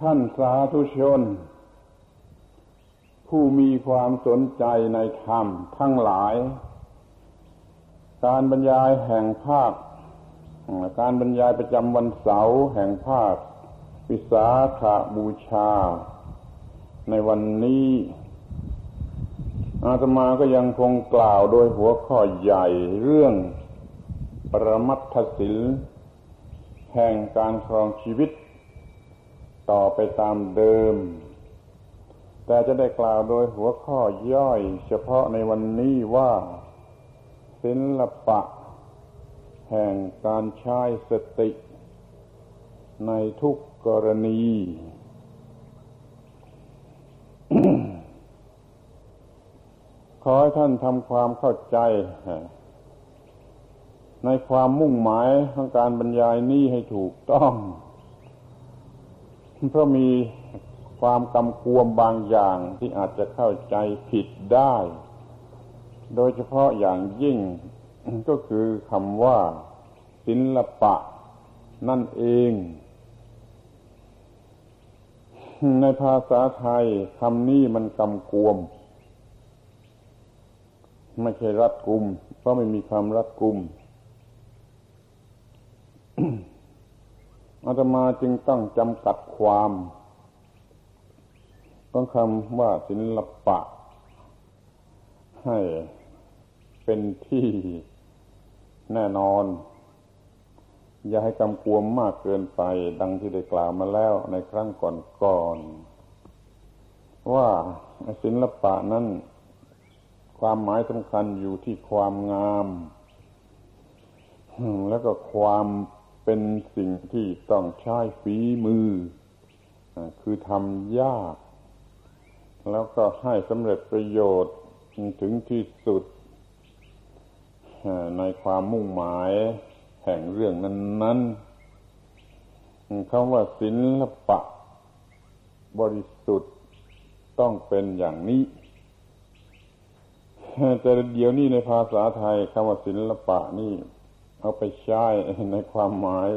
ท่านสาธุชน ผู้มีความสนใจในธรรมทั้งหลาย การบรรยายแห่งภาค การบรรยายประจำวันเสาร์แห่งภาค วิสาขาบูชา ในวันนี้อาตมาก็ยังคงกล่าวโดยหัวข้อใหญ่เรื่องปรมัตถศิลแห่งการครองชีวิต ต่อไปตามเดิม แต่จะได้กล่าวโดยหัวข้อย่อยเฉพาะในวันนี้ว่าศิลปะ แห่งการใช้สติ ในทุกกรณีขอให้ท่านทำความเข้าใจ ในความมุ่งหมายของการบรรยายนี้ให้ถูกต้อง เพราะมีความกำกวมบางอย่างที่อาจจะเข้าใจผิดได้ โดยเฉพาะอย่างยิ่งก็คือคำว่า ศิลปะ นั่นเอง ในภาษาไทยคำนี้มันกำกวม ไม่ใช่รัดกุม เพราะไม่มีคำรัดกุม อาตมาจึงต้องจำกัดความต้องคำว่าศิลปะ ให้เป็นที่แน่นอน อย่าให้กำกวมมากเกินไป ดังที่ได้กล่าวมาแล้วในครั้งก่อนๆว่าศิลปะนั้นความหมายสำคัญอยู่ที่ความงาม แล้วก็ความ เป็นสิ่งที่ต้องใช้ฝีมือ คือทำยาก แล้วก็ให้สำเร็จประโยชน์ถึงที่สุด ในความมุ่งหมายแห่งเรื่องนั้นๆคำว่าศิลปะบริสุทธิ์ต้องเป็นอย่างนี้ แต่เดี๋ยวนี้ในภาษาไทยคำว่าศิลปะนี่ เอาไปใช้ในความหมาย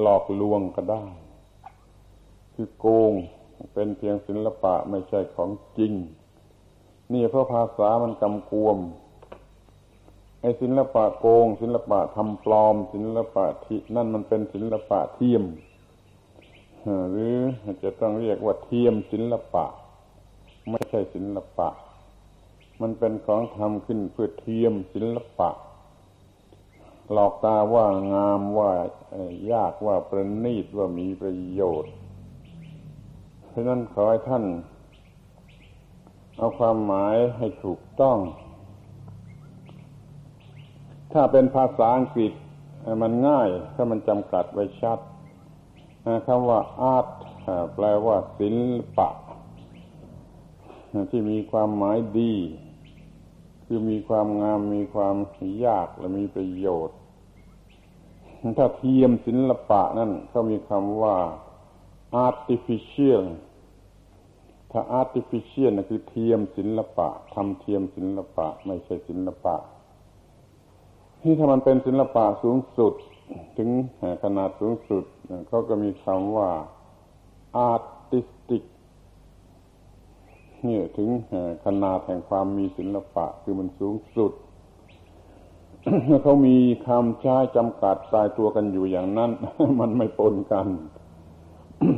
หลอกลวงก็ได้ คือโกงเป็นเพียงศิลปะไม่ใช่ของจริง นี่เพราะภาษามันกำกวมไอ้ศิลปะโกง ศิลปะทำปลอม ศิลปะที่นั่นมันเป็นศิลปะเทียมหรือจะต้องเรียกว่าเทียมศิลปะ ไม่ใช่ศิลปะ มันเป็นของทำขึ้นเพื่อเทียมศิลปะ หลอกตาว่างามว่ายากว่าประณีตว่ามีประโยชน์ เพราะนั้นขอให้ท่าน เอาความหมายให้ถูกต้อง ถ้าเป็นภาษาอังกฤษมันง่าย ถ้ามันจำกัดไว้ชัดคำว่า art แปลว่าศิลปะ ที่มีความหมายดี คือมีความงามมีความยากและมีประโยชน์ ถ้าเทียมศิลปะนั่นเขามีคำว่า artificial ถ้า artificial นะคือเทียมศิลปะทำเทียมศิลปะ ไม่ใช่ศิลปะ ที่ถ้ามันเป็นศิลปะสูงสุด ถึงขนาดสูงสุดเขาก็มีคำว่า artistic นี่ถึงขนาดแห่งความมีศิลปะคือมันสูงสุดเขามีคำใช้จำกัดตายตัวกันอยู่อย่างนั้น มันไม่ปนกัน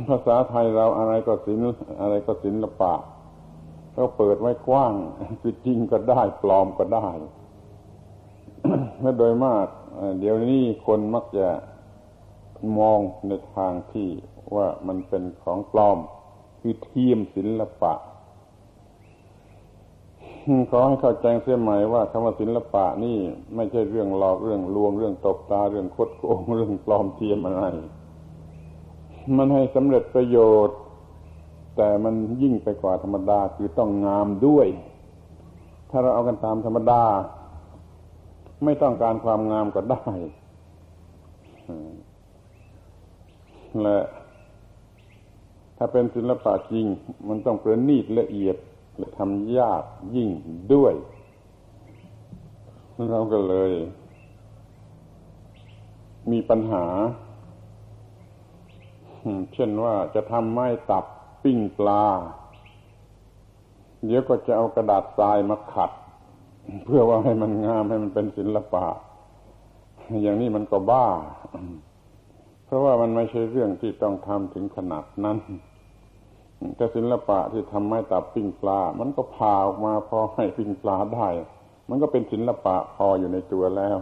ภาษาไทยเราอะไรก็ศิลอะไรก็ศิลปะก็เปิดไว้กว้างคือจริงก็ได้ปลอมก็ได้และโดยมาก เดี๋ยวนี้คนมักจะมองในทางที่ว่ามันเป็นของปลอม คือเทียมศิลปะ ขอให้เข้าใจเสียใหม่ว่าคำว่าศิลปะนี่ ไม่ใช่เรื่องหลอกเรื่องลวงเรื่องตบตาเรื่องคดโกงเรื่องปลอมเทียมอะไร มันให้สำเร็จประโยชน์ แต่มันยิ่งไปกว่าธรรมดาคือต้องงามด้วย ถ้าเราเอากันตามธรรมดา ไม่ต้องการความงามก็ได้และถ้าเป็นศิลปะจริง มันต้องประณีตละเอียด ทำยากยิ่งด้วย เราก็เลย มีปัญหา เช่นว่าจะทำไม้ตับปิ้งปลา เดี๋ยวก็จะเอากระดาษทรายมาขัด เพื่อว่าให้มันงามให้มันเป็นศิลปะ อย่างนี้มันก็บ้า เพราะว่ามันไม่ใช่เรื่องที่ต้องทำถึงขนาดนั้น แต่ศิลปะที่ทำไม้ตับปิ้งปลา มันก็พาออกมาพอให้ปิ้งปลาได้ มันก็เป็นศิลปะพออยู่ในตัวแล้ว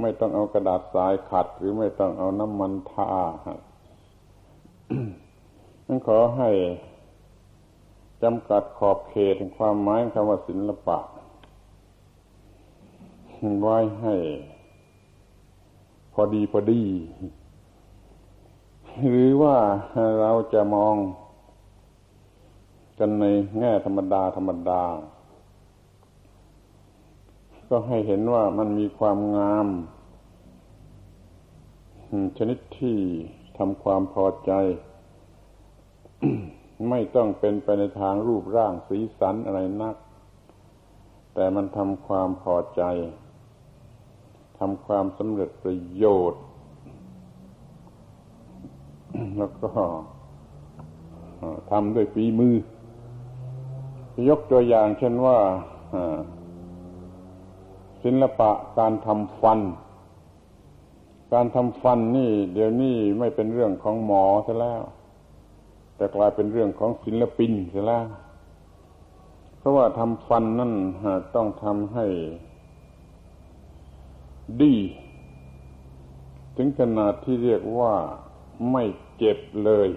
ไม่ต้องเอากระดาษทรายขัด หรือไม่ต้องเอาน้ำมันทานั้นขอให้จำกัดขอบเขตถึงความหมายคำว่าศิลปะไว้ให้ พอดีพอดี หรือว่าเราจะมอง กันในแง่ธรรมดาธรรมดา ก็ให้เห็นว่ามันมีความงามชนิดที่ทำความพอใจ ไม่ต้องเป็นไปในทางรูปร่างสีสันอะไรนัก แต่มันทำความพอใจทำความสำเร็จประโยชน์ แล้วก็ทำด้วยฝีมือ ยกตัวอย่างเช่นว่าศิลปะการทำฟัน การทำฟันนี่ เดี๋ยวนี้ไม่เป็นเรื่องของหมอซะแล้ว แต่กลายเป็นเรื่องของศิลปินซะแล้ว เพราะว่าทำฟันนั่นต้องทำให้ ดี ถึงขนาดที่เรียกว่าไม่เจ็บเลย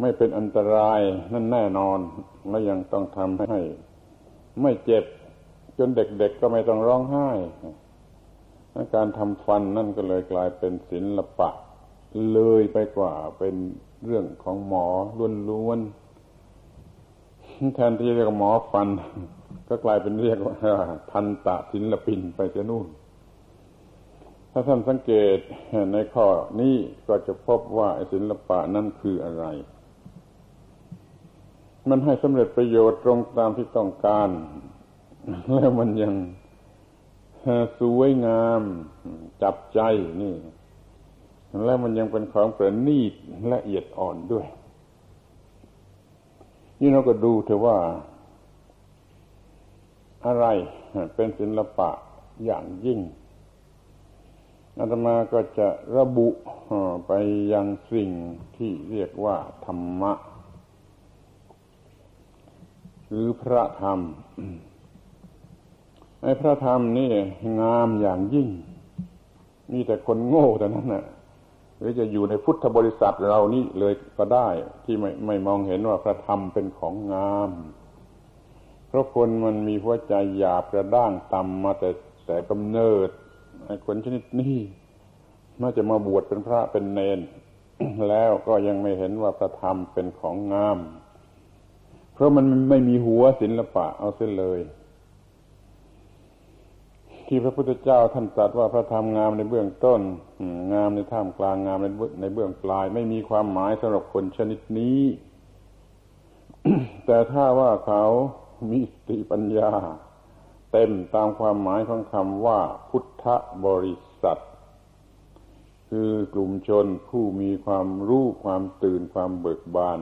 ไม่เป็นอันตรายนั่นแน่นอนและยังต้องทำให้ ไม่เจ็บ จนเด็กๆก็ไม่ต้องร้องไห้การทำฟันนั่นก็เลยกลายเป็นศิลปะ เลยไปกว่าเป็นเรื่องของหมอล้วนๆแทนที่เรียกหมอฟัน ก็กลายเป็นเรียกว่าทันตะศิลปินไปจะนู่น ถ้าท่านสังเกตในข้อนี้ก็จะพบว่าศิลปะนั่นคืออะไร มันให้สำเร็จประโยชน์ตรงตามที่ต้องการ แล้วมันยังสวยงาม จับใจนี่ แล้วมันยังเป็นของประณีตละเอียดอ่อนด้วย นี่เราก็ดูเถอะว่า อะไรเป็นศิลปะอย่างยิ่งอาตมาก็จะระบุไปยังสิ่งที่เรียกว่าธรรมะ หรือพระธรรมไอ้พระธรรมนี่งามอย่างยิ่ง มีแต่คนโง่แต่นั้นน่ะหรือจะอยู่ในพุทธบริษัทเรานี่เลยก็ได้ ที่ไม่ไม่มองเห็นว่าพระธรรมเป็นของงาม เพราะคนมันมีหัวใจหยาบกระด้างต่ำมาแต่แต่กำเนิดไอ้คนชนิดนี้น่าจะมาบวชเป็นพระเป็นเนน แล้วก็ยังไม่เห็นว่าพระธรรมเป็นของงาม เพราะมันไม่มีหัวศิลปะเอาเส้นเลย ที่พระพุทธเจ้าท่านตรัสว่าพระธรรมงามในเบื้องต้น งามในท่ามกลางงามในในเบื้องปลาย ไม่มีความหมายสำหรับคนชนิดนี้ แต่ถ้าว่าเขามีสติปัญญา เต็มตามความหมายของคำว่า พุทธบริษัทคือกลุ่มชนผู้มีความรู้ความตื่นความเบิกบาน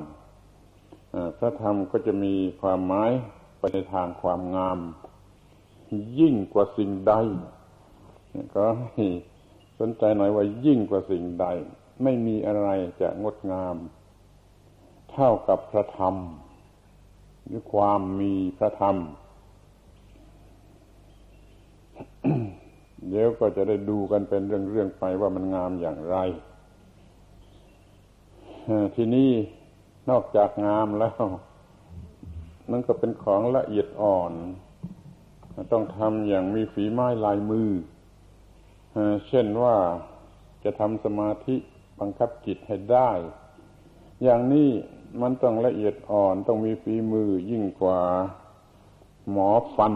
พระธรรมก็จะมีความหมายไปในทางความงาม ยิ่งกว่าสิ่งใดก็ให้สนใจหน่อยว่ายิ่งกว่าสิ่งใด ไม่มีอะไรจะงดงาม เท่ากับพระธรรมหรือความมีพระธรรม เดี๋ยวก็จะได้ดูกันเป็นเรื่องๆไปว่ามันงามอย่างไรทีนี้ นอกจากงามแล้ว นั่นก็เป็นของละเอียดอ่อน ต้องทำอย่างมีฝีไม้ลายมือ เช่นว่าจะทำสมาธิบังคับจิตให้ได้ อย่างนี้มันต้องละเอียดอ่อนต้องมีฝีมือยิ่งกว่าหมอฟัน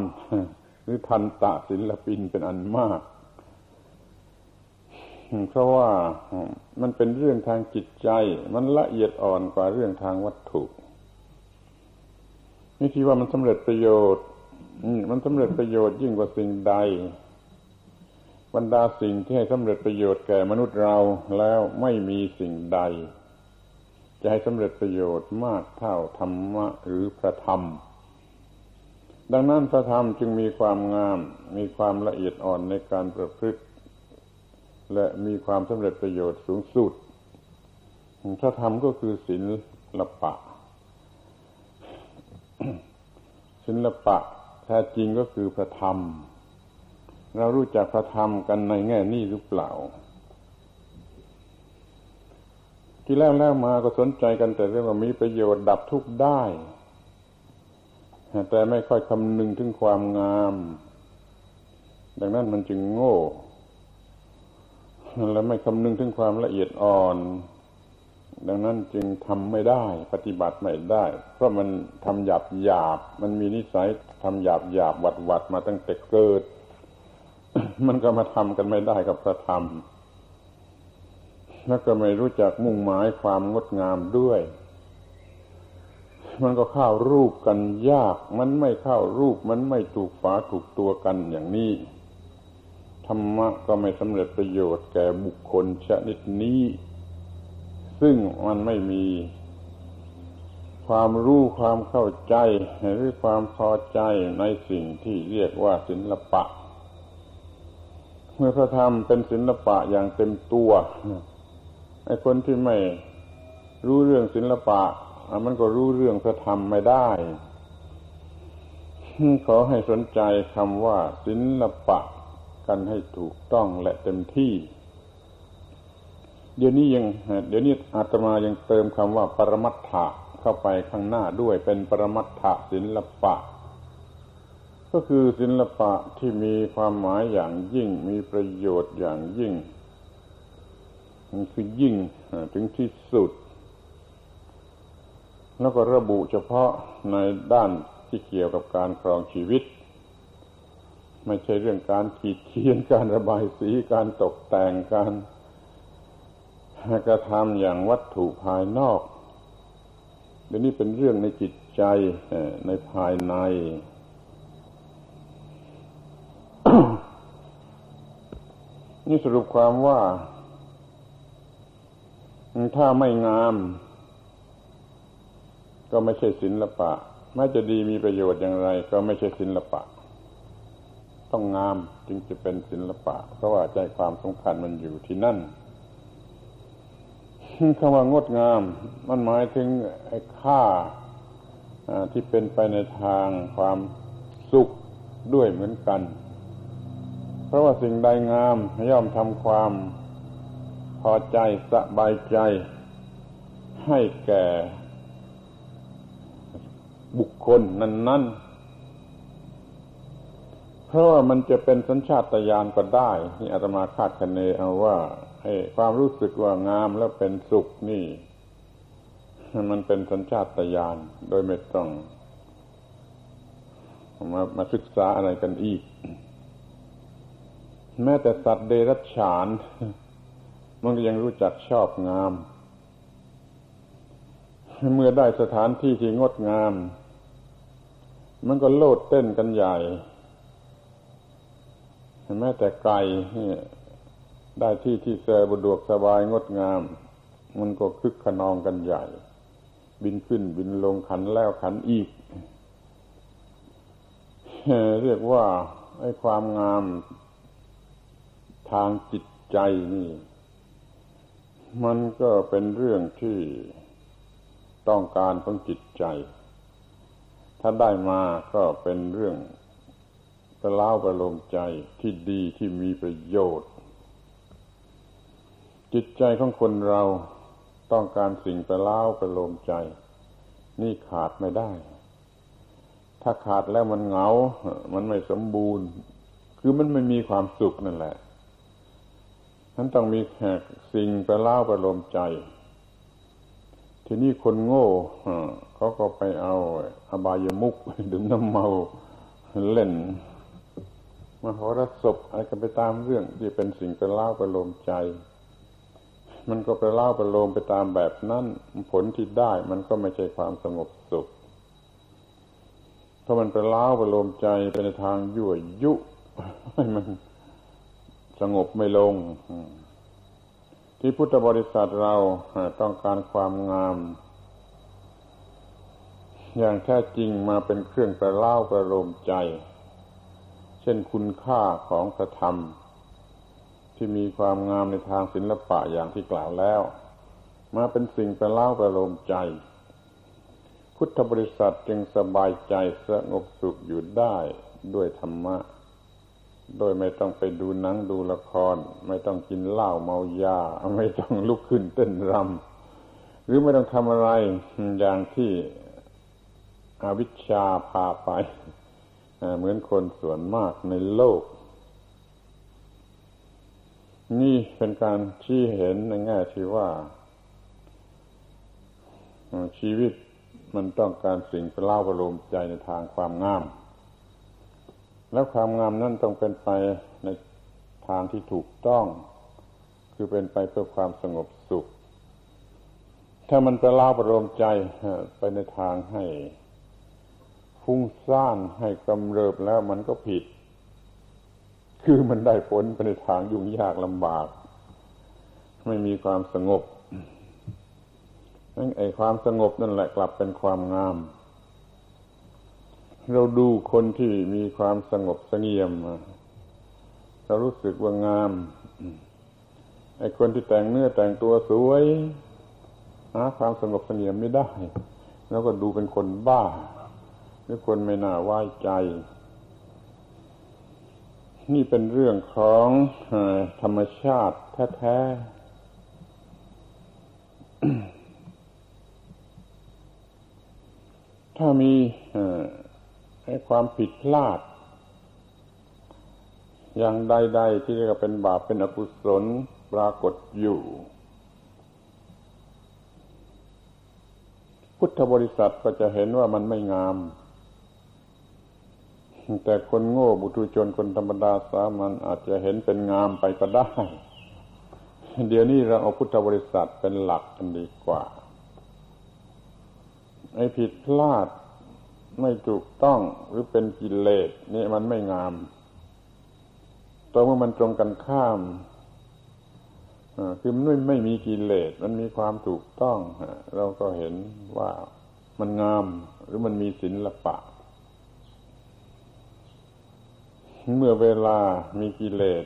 หรือทันตะศิลปินเป็นอันมาก เพราะว่ามันเป็นเรื่องทางจิตใจ มันละเอียดอ่อนกว่าเรื่องทางวัตถุนี่ที่ว่ามันสำเร็จประโยชน์มันสำเร็จประโยชน์ยิ่งกว่าสิ่งใด บรรดาสิ่งที่ให้สำเร็จประโยชน์แก่มนุษย์เราแล้วไม่มีสิ่งใด จะให้สำเร็จประโยชน์มากเท่าธรรมะหรือพระธรรม ดังนั้นพระธรรมจึงมีความงาม มีความละเอียดอ่อนในการประพฤติ และมีความสำเร็จประโยชน์สูงสุดพระธรรมก็คือศิลปะ ศิลปะแท้จริงก็คือพระธรรม เรารู้จักพระธรรมกันในแง่นี้หรือเปล่า ที่แล้วแล้วมาก็สนใจกันแต่เรื่องว่ามีประโยชน์ดับทุกข์ได้ แต่ไม่ค่อยคำนึงถึงความงาม ดังนั้นมันจึงโง่ และไม่คำนึงถึงความละเอียดอ่อน ดังนั้นจึงทำไม่ได้ ปฏิบัติไม่ได้ เพราะมันทำหยาบหยาบ มันมีนิสัยทำหยาบหยาบวัดวัดมาตั้งแต่เกิด มันก็มาทำกันไม่ได้กับพระธรรม แล้วก็ไม่รู้จักมุ่งหมายความงดงามด้วยมันก็เข้ารูปกันยาก มันไม่เข้ารูป มันไม่ถูกฝาถูกตัวกันอย่างนี้ ธรรมะก็ไม่สำเร็จประโยชน์แก่บุคคลชนิดนี้ ซึ่งมันไม่มี ความรู้ความเข้าใจ หรือความพอใจในสิ่งที่เรียกว่าศิลปะ เมื่อพระธรรมเป็นศิลปะอย่างเต็มตัวไอ้คนที่ไม่รู้เรื่องศิลปะมันก็รู้เรื่องพระธรรมไม่ได้ขอให้สนใจคำว่าศิลปะ กันให้ถูกต้องและเต็มที่ เดี๋ยวนี้ยังเดี๋ยวนี้อาตมายังเติมคำว่าปรมัตถะเข้าไปข้างหน้าด้วยเป็นปรมัตถะศิลปะ ก็คือศิลปะที่มีความหมายอย่างยิ่งมีประโยชน์อย่างยิ่งมันคือยิ่งถึงที่สุด แล้วก็ระบุเฉพาะในด้านที่เกี่ยวกับการครองชีวิต ไม่ใช่เรื่องการขีดเขียนการระบายสีการตกแต่งการกระทำอย่างวัตถุภายนอกเดี๋ยวนี้เป็นเรื่องในจิตใจในภายใน นี่สรุปความว่า ถ้าไม่งาม ก็ไม่ใช่ศิละปะแม้จะดีมีประโยชน์อย่างไร ก็ไม่ใช่ศิละปะ ต้องงามจึงจะเป็นศิละปะ เพราะว่าใจความสำคัญมันอยู่ที่นั่นคำว่างดงาม มันหมายถึงไอ้ค่าที่เป็นไปในทางความสุขด้วยเหมือนกัน เพราะว่าสิ่งใดงามย่อมทำความพอใจสบายใจ ให้แก่ บุคคลนั้น ๆ เพราะว่ามันจะเป็นสัญชาตญาณก็ได้นี่อาตมาคาดคะเนเอาว่าให้ความรู้สึกว่างามแล้วเป็นสุขนี่ มันเป็นสัญชาตญาณโดยไม่ต้องมามาศึกษาอะไรกันอีก แม้แต่สัตว์เดรัจฉาน มันก็ยังรู้จักชอบงาม เมื่อได้สถานที่ที่งดงาม มันก็โลดเต้นกันใหญ่ แม้แต่ไก่ได้ที่ที่แสบดวกสบายงดงาม มันก็คึกขนองกันใหญ่ บินขึ้นบินลงขันแล้วขันอีก เรียกว่าไอ้ความงามทางจิตใจนี่ มันก็เป็นเรื่องที่ต้องการของจิตใจ ถ้าได้มาก็เป็นเรื่อง ประล้าประโลมใจที่ดีที่มีประโยชน์ จิตใจของคนเราต้องการสิ่งประล้าประโลมใจ นี่ขาดไม่ได้ ถ้าขาดแล้วมันเหงา มันไม่สมบูรณ์ คือมันไม่มีความสุขนั่นแหละนั้นต้องมีแขกสิ่งประล้าประโลมใจ ทีนี้คนโง่เขาก็ไปเอาอบายมุกดื่มน้ำเมาเล่น มหรสพอะไรกันไปตามเรื่องที่เป็นสิ่งประล้าประโลมใจ มันก็ไปเล่าไปโลมไปตามแบบนั้นผลที่ได้มันก็ไม่ใช่ความสงบสุขเพราะมันไปเล่าไปโลมใจไปในทางยั่วยุให้มันสงบไม่ลง ที่พุทธบริษัทเราต้องการความงามอย่างแท้จริงมาเป็นเครื่องประเล่าประโลมใจ เช่นคุณค่าของพระธรรม ที่มีความงามในทางศิลปะอย่างที่กล่าวแล้ว มาเป็นสิ่งประเล่าประโลมใจ พุทธบริษัทจึงสบายใจสงบสุขอยู่ได้ด้วยธรรมะ โดยไม่ต้องไปดูหนังดูละคร ไม่ต้องกินเหล้าเมายา ไม่ต้องลุกขึ้นเต้นรำหรือไม่ต้องทำอะไรอย่างที่อวิชชาพาไป เหมือนคนส่วนมากในโลก นี่เป็นการชี้เห็นในแง่ที่ว่า ชีวิตมันต้องการสิ่งเล่าประโลมใจในทางความงาม แล้วความงามนั่นต้องเป็นไปในทางที่ถูกต้อง คือเป็นไปเพื่อความสงบสุข ถ้ามันไประลาประโลมใจไปในทางให้ ฟุ้งซ่านให้กำเริบแล้วมันก็ผิด คือมันได้ผลไปในทางยุ่งยากลำบาก ไม่มีความสงบนั่นไอ้ความสงบนั่นแหละกลับเป็นความงาม เราดูคนที่มีความสงบสงเงียมเรารู้สึกว่างามไอ้คนที่แต่งเนื้อแต่งตัวสวยหาความสงบสงเงียมไม่ได้ แล้วก็ดูเป็นคนบ้า หรือคนไม่น่าไว้ใจ นี่เป็นเรื่องของธรรมชาติแท้ๆ ถ้ามีให้ความผิดพลาด อย่างใด ๆ ที่เรียกว่าเป็นบาปเป็นอกุศลปรากฏอยู่พุทธบริษัทก็จะเห็นว่ามันไม่งาม แต่คนโง่บุตุชนคนธรรมดาสามัญอาจจะเห็นเป็นงามไปก็ได้ เดี๋ยวนี้เราเอาพุทธบริษัทเป็นหลักกันดีกว่า ไอ้ผิดพลาดไม่ถูกต้องหรือเป็นกิเลสนี่มันไม่งามตัวเมื่อมันตรงกันข้ามคือมันไม่ไม่มีกิเลสมันมีความถูกต้องเราก็เห็นว่ามันงามหรือมันมีศิลปะ เมื่อเวลามีกิเลส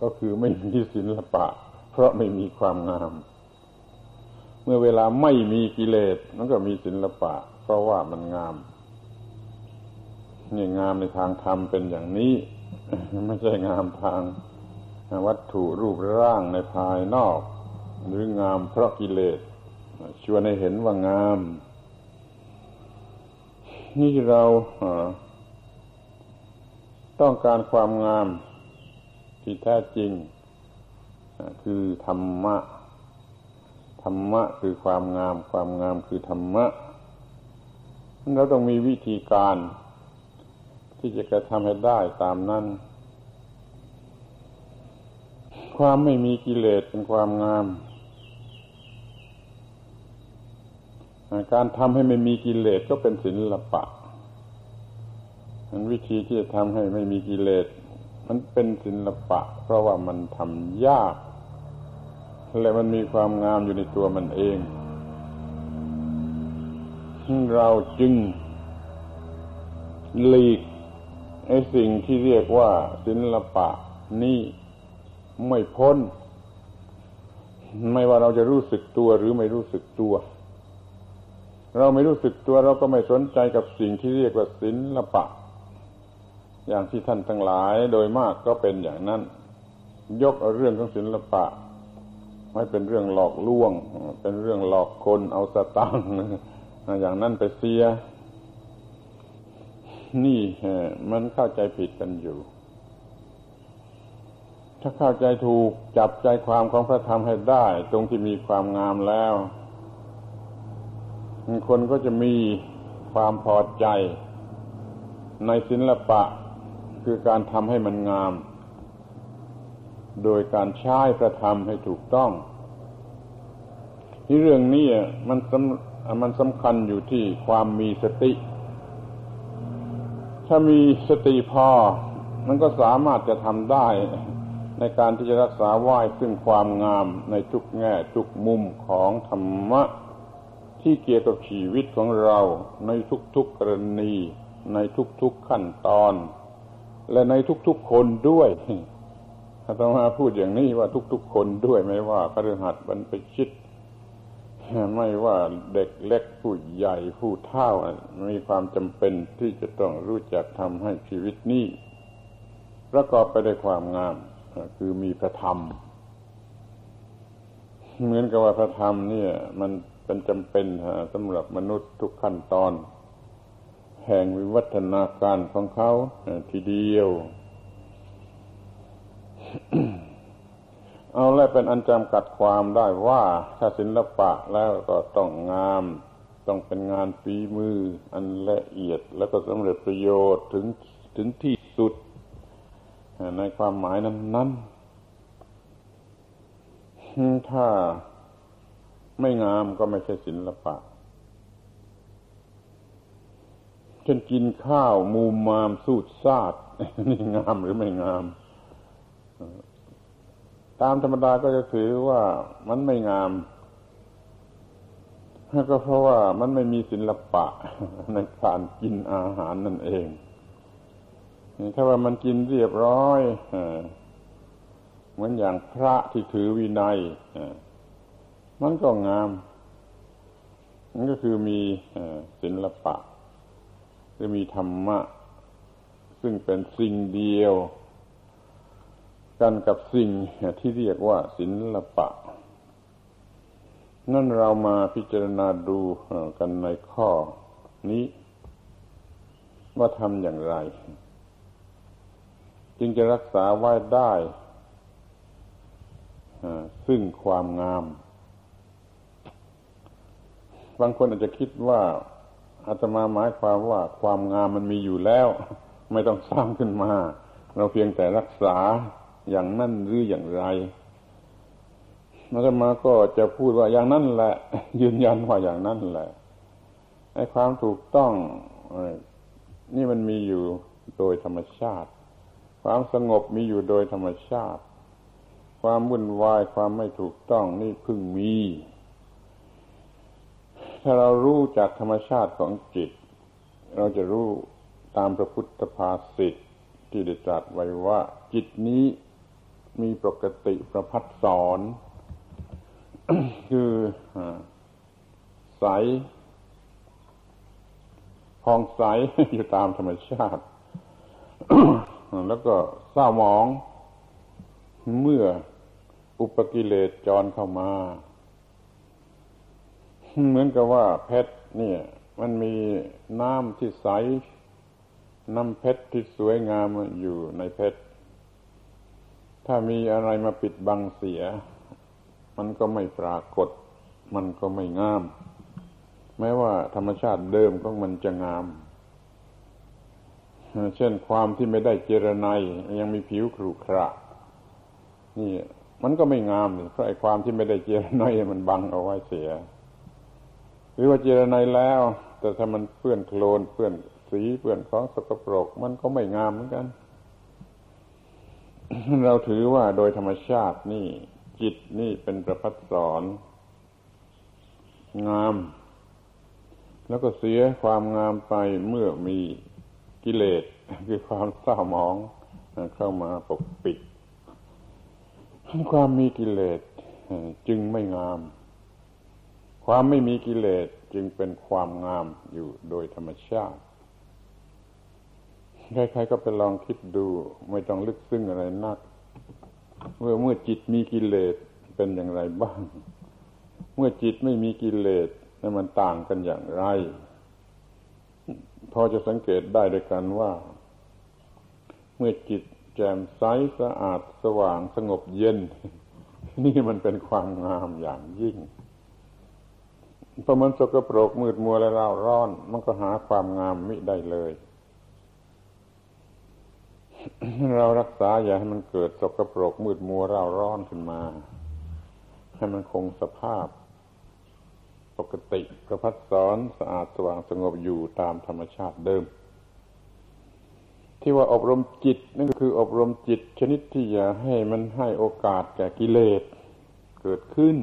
ก็คือไม่มีศิลปะ เพราะไม่มีความงาม เมื่อเวลาไม่มีกิเลสมันก็มีศิลปะ เพราะว่ามันงามนี่งามในทางธรรมเป็นอย่างนี้ ไม่ใช่งามทางวัตถุรูปร่างในภายนอก หรืองามเพราะกิเลสชวนให้เห็นว่างาม นี่เรา ต้องการความงามที่แท้จริง คือธรรมะ ธรรมะคือความงาม ความงามคือธรรมะเราต้องมีวิธีการ ที่จะกระทำให้ได้ตามนั้น ความไม่มีกิเลสเป็นความงาม การทำให้ไม่มีกิเลสก็เป็นศิลปะ มันวิธีที่จะทำให้ไม่มีกิเลส มันเป็นศิลปะ เพราะว่ามันทำยาก และมันมีความงามอยู่ในตัวมันเอง เราจึงหลีกไอ้สิ่งที่เรียกว่าศิลปะนี่ไม่พ้น ไม่ว่าเราจะรู้สึกตัวหรือไม่รู้สึกตัว เราไม่รู้สึกตัวเราก็ไม่สนใจกับสิ่งที่เรียกว่าศิลปะ อย่างที่ท่านทั้งหลายโดยมากก็เป็นอย่างนั้น ยกเรื่องของศิลปะไม่เป็นเรื่องหลอกลวง เป็นเรื่องหลอกคนเอาสตังค์อย่างนั้นไปเสีย นี่มันเข้าใจผิดกันอยู่ ถ้าเข้าใจถูกจับใจความของพระธรรมให้ได้ ตรงที่มีความงามแล้ว คนก็จะมีความพอใจในศิลปะ คือการทำให้มันงาม โดยการใช้พระธรรมให้ถูกต้องที่เรื่องนี้มันมันสำคัญอยู่ที่ความมีสติ ถ้ามีสติพอ มันก็สามารถจะทำได้ ในการที่จะรักษาไหว้ซึ่งความงามในทุกแง่ทุกมุมของธรรมะ ที่เกี่ยวกับชีวิตของเราในทุกๆกรณี ในทุกๆขั้นตอน และในทุกๆคนด้วยถ้าตมาพูดอย่างนี้ว่าทุกๆคนด้วยไม่ว่าคฤหัสถ์บรรพชิตไม่ว่าเด็กเล็กผู้ใหญ่ผู้เฒ่ามีความจำเป็นที่จะต้องรู้จักทำให้ชีวิตนี้ประกอบไปด้วยความงาม คือมีพระธรรม เหมือนกับว่าพระธรรมเนี่ย มันเป็นจำเป็นสำหรับมนุษย์ทุกขั้นตอน แห่งวิวัฒนาการของเขาทีเดียว เอาและเป็นอันจำกัดความได้ว่าถ้าศิลปะแล้วก็ต้องงาม ต้องเป็นงานฝีมือ อันละเอียดแล้วก็สำเร็จประโยชน์ถึงถึงที่สุด ในความหมายนั้น ๆ ถ้าไม่งามก็ไม่ใช่ศิลปะ เช่นกินข้าวมูมามสูดซาดนี่งามหรือไม่งาม ตามธรรมดาก็จะถือว่ามันไม่งามก็เพราะว่ามันไม่มีศิลปะในการกินอาหารนั่นเอง ถ้าว่ามันกินเรียบร้อยเหมือนอย่างพระที่ถือวินัยมันก็งาม มันก็คือมีศิลปะ หรือมีธรรมะ ซึ่งเป็นสิ่งเดียว กันกับสิ่งที่เรียกว่าศิลปะ นั่นเรามาพิจารณาดูกันในข้อนี้ ว่าทำอย่างไร จึงจะรักษาไว้ได้ซึ่งความงาม บางคนอาจจะคิดว่า อาตมาหมายความว่าความงามมันมีอยู่แล้ว ไม่ต้องสร้างขึ้นมา เราเพียงแต่รักษาอย่างนั้นหรืออย่างไรอาตมาก็จะพูดว่าอย่างนั้นแหละ ยืนยันว่าอย่างนั้นแหละไอ้ความถูกต้องนี่มันมีอยู่โดยธรรมชาติ ความสงบมีอยู่โดยธรรมชาติ ความวุ่นวายความไม่ถูกต้องนี่เพิ่งมี ถ้าเรารู้จากธรรมชาติของจิต เราจะรู้ตามพระพุทธภาษิตที่ได้ตรัสไว้ว่า จิตนี้มีปกติประพัดสอน คือใสพองใสอยู่ตามธรรมชาติ แล้วก็เศร้าหมอง เมื่ออุปกิเลสจรเข้ามา เหมือนกับว่าเพชรเนี่ย มันมีน้ำที่ใส น้ำเพชรที่สวยงามอยู่ในเพชร ถ้ามีอะไรมาปิดบังเสีย มันก็ไม่ปรากฏ มันก็ไม่งาม แม้ว่าธรรมชาติเดิมของมันจะงาม เช่นความที่ไม่ได้เจรไนยังมีผิวครุขระ นี่มันก็ไม่งามเพราะไอ้ความที่ไม่ได้เจรไนมันบังเอาไว้เสีย หรือว่าเจรไนแล้ว แต่ถ้ามันเปื้อนโคลนเปื้อนสีเปื้อนของสกปรก มันก็ไม่งามเหมือนกัน เราถือว่าโดยธรรมชาตินี่ จิตนี่เป็นประพัดสอน งาม แล้วก็เสียความงามไปเมื่อมีกิเลสคือความเศร้าหมองเข้ามาปกปิด ความมีกิเลสจึงไม่งาม ความไม่มีกิเลสจึงเป็นความงามอยู่โดยธรรมชาติใครๆก็ไปลองคิดดู ไม่ต้องลึกซึ้งอะไรนักเมื่อเมื่อจิตมีกิเลสเป็นอย่างไรบ้าง เมื่อจิตไม่มีกิเลสมันต่างกันอย่างไร พอจะสังเกตได้ด้วยกันว่า เมื่อจิตแจ่มใสสะอาดสว่างสงบเย็น นี่มันเป็นความงามอย่างยิ่ง พอมันสกรปรกมืดมัวและเร่าร้อน มันก็หาความงามไม่ได้เลย เรารักษาอย่าให้มันเกิดสกรปรกมืดมัวเร่าร้อนขึ้นมา ให้มันคงสภาพ ปกติประพัดสอนสะอาดสว่างสงบอยู่ตามธรรมชาติเดิม ที่ว่าอบรมจิต นั่นก็คืออบรมจิตชนิดที่จะให้มันให้โอกาสแก่กิเลสเกิดขึ้น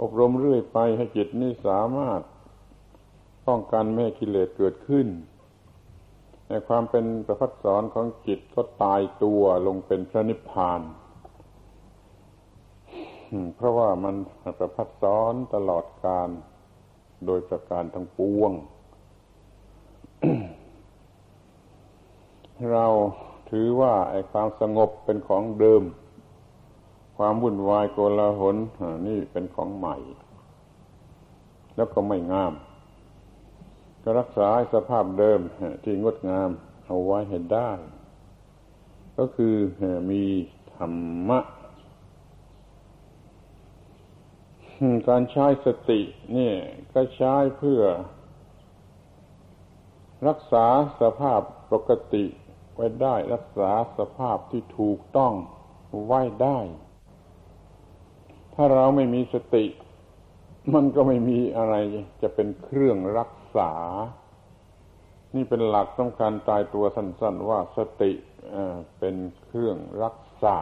อบรมเรื่อยไปให้จิตนี้สามารถป้องกันไม่ให้กิเลสเกิดขึ้น ในความเป็นประพัดสอนของจิตก็ตายตัวลงเป็นพระนิพพานเพราะว่ามันประพัดสอนตลอดการโดยประการทั้งปวง เราถือว่าไอ้ความสงบเป็นของเดิม ความวุ่นวายโกลาหลนี่เป็นของใหม่ แล้วก็ไม่งาม ก็รักษาสภาพเดิมที่งดงามเอาไว้ให้ได้ ก็คือมีธรรมะ การใช้สตินี่ก็ใช้เพื่อ รักษาสภาพปกติไว้ได้ รักษาสภาพที่ถูกต้องไว้ได้ ถ้าเราไม่มีสติ มันก็ไม่มีอะไรจะเป็นเครื่องรักษา นี่เป็นหลักสำคัญตายตัวสั้น ๆ ว่าสติเป็นเครื่องรักษา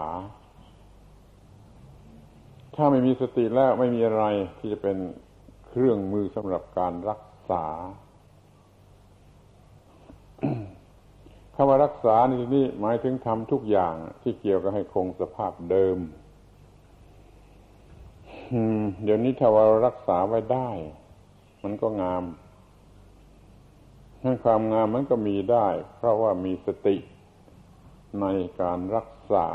ถ้าไม่มีสติแล้วไม่มีอะไรที่จะเป็นเครื่องมือสำหรับการรักษาคำว่ารักษาในที่นี้หมายถึงทำทุกอย่างที่เกี่ยวกับให้คงสภาพเดิม เดี๋ยวนี้ถ้าว่ารักษาไว้ได้ มันก็งามนั้นความงามมันก็มีได้ เพราะว่ามีสติในการรักษา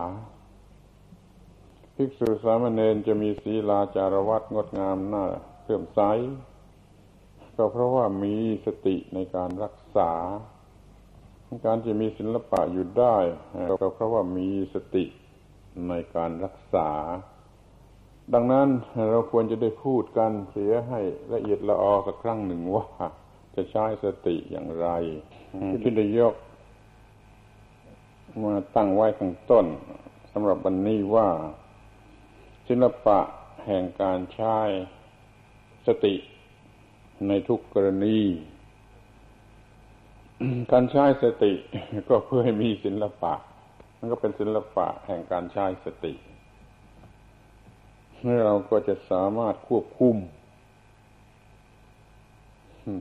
ภิกษุสามเณรจะมีศีลาจารวัตงดงามน้าเพิ่มใสก็เพราะว่ามีสติในการรักษา การจะมีศิลปะอยู่ได้ ก็เพราะว่ามีสติในการรักษา ดังนั้นเราควรจะได้พูดกันเสียให้ละเอียดละออสักครั้งหนึ่งว่า จะใช้สติอย่างไร ที่ได้ยกมาตั้งไว้ข้างต้นสำหรับวันนี้ว่า ศิลปะแห่งการใช้สติในทุกกรณี การใช้สติก็เพื่อให้มีศิลปะ มันก็เป็นศิลปะแห่งการใช้สติ เราก็จะสามารถควบคุม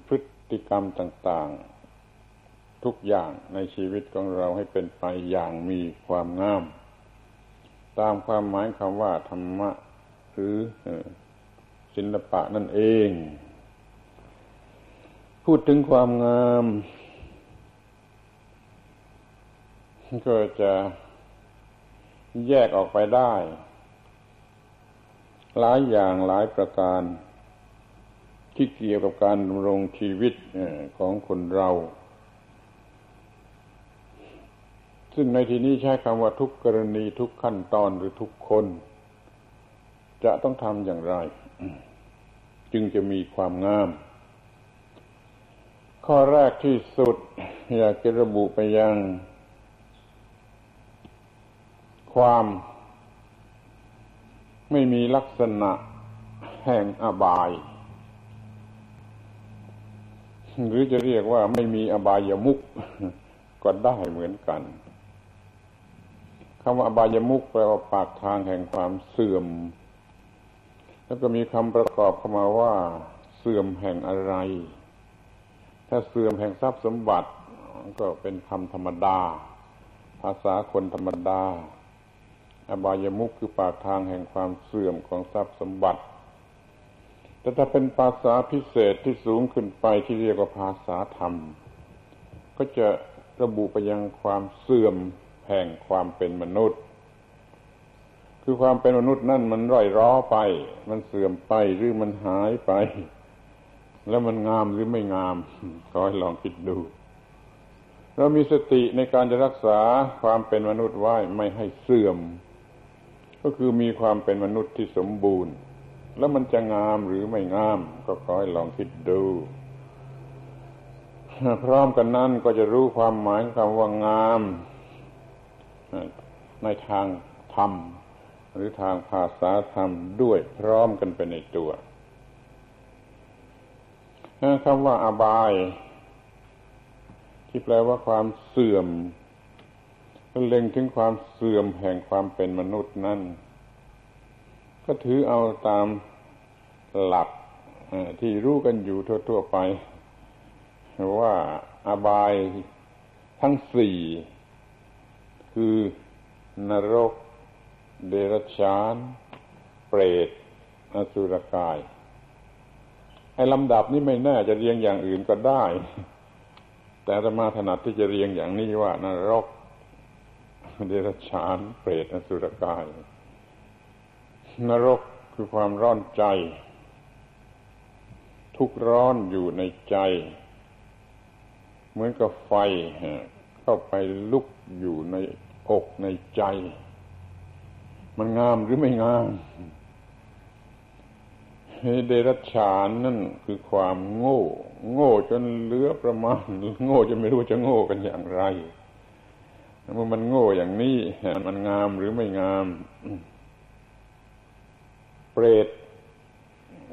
พฤติกรรมต่าง ๆ ทุกอย่างในชีวิตของเราให้เป็นไปอย่างมีความงาม ตามความหมายคำว่าธรรมะ หรือศิลปะนั่นเอง พูดถึงความงามก็จะแยกออกไปได้ หลายอย่างหลายประการ ที่เกี่ยวกับการดำรงชีวิตของคนเรา ซึ่งในที่นี้ใช้คำว่าทุกกรณีทุกขั้นตอนหรือทุกคน จะต้องทำอย่างไร จึงจะมีความงาม ข้อแรกที่สุด อยากจะระบุไปยัง ความ ไม่มีลักษณะแห่งอบาย หรือจะเรียกว่าไม่มีอบายมุกก็ได้เหมือนกันคำว่าอบายมุกแปลว่าปากทางแห่งความเสื่อม แล้วก็มีคำประกอบเข้ามาว่า เสื่อมแห่งอะไร ถ้าเสื่อมแห่งทรัพย์สมบัติก็เป็นคำธรรมดา ภาษาคนธรรมดา อบายมุกคือปากทางแห่งความเสื่อมของทรัพย์สมบัติ แต่ถ้าเป็นภาษาพิเศษที่สูงขึ้นไปที่เรียกว่าภาษาธรรม ก็จะระบุไปยังความเสื่อมแห่งความเป็นมนุษย์ คือความเป็นมนุษย์นั่นมันร่อยร้อไป มันเสื่อมไปหรือมันหายไป แล้วมันงามหรือไม่งามขอให้ลองคิดดู เรามีสติในการจะรักษาความเป็นมนุษย์ไว้ไม่ให้เสื่อม ก็คือมีความเป็นมนุษย์ที่สมบูรณ์ แล้วมันจะงามหรือไม่งาม ก็ขอให้ลองคิดดู พร้อมกันนั้นก็จะรู้ความหมายของคำว่างามในทางธรรม หรือทางภาษาธรรมด้วยพร้อมกันไปในตัวคำว่าอบาย ที่แปลว่าความเสื่อม เล็งถึงความเสื่อมแห่งความเป็นมนุษย์นั่น ก็ถือเอาตามหลักที่รู้กันอยู่ทั่ว ๆ ไป ว่าอาบายทั้งสี่ คือนรก เดรัจฉาน เปรต อสุรกาย ไอ้ลำดับนี้ไม่แน่จะเรียงอย่างอื่นก็ได้ แต่จะมาถนัดที่จะเรียงอย่างนี้ว่านรก เดรัจฉาน เปรตอสุรกาย นรกคือความร้อนใจ ทุกร้อนอยู่ในใจ เหมือนกับไฟเข้าไปลุกอยู่ในอกในใจ มันงามหรือไม่งามเดรัจฉานนั่นคือความโง่ โง่จนเหลือประมาณ โง่จนไม่รู้จะโง่กันอย่างไร เมื่อมันโง่อย่างนี้ มันงามหรือไม่งาม เปรต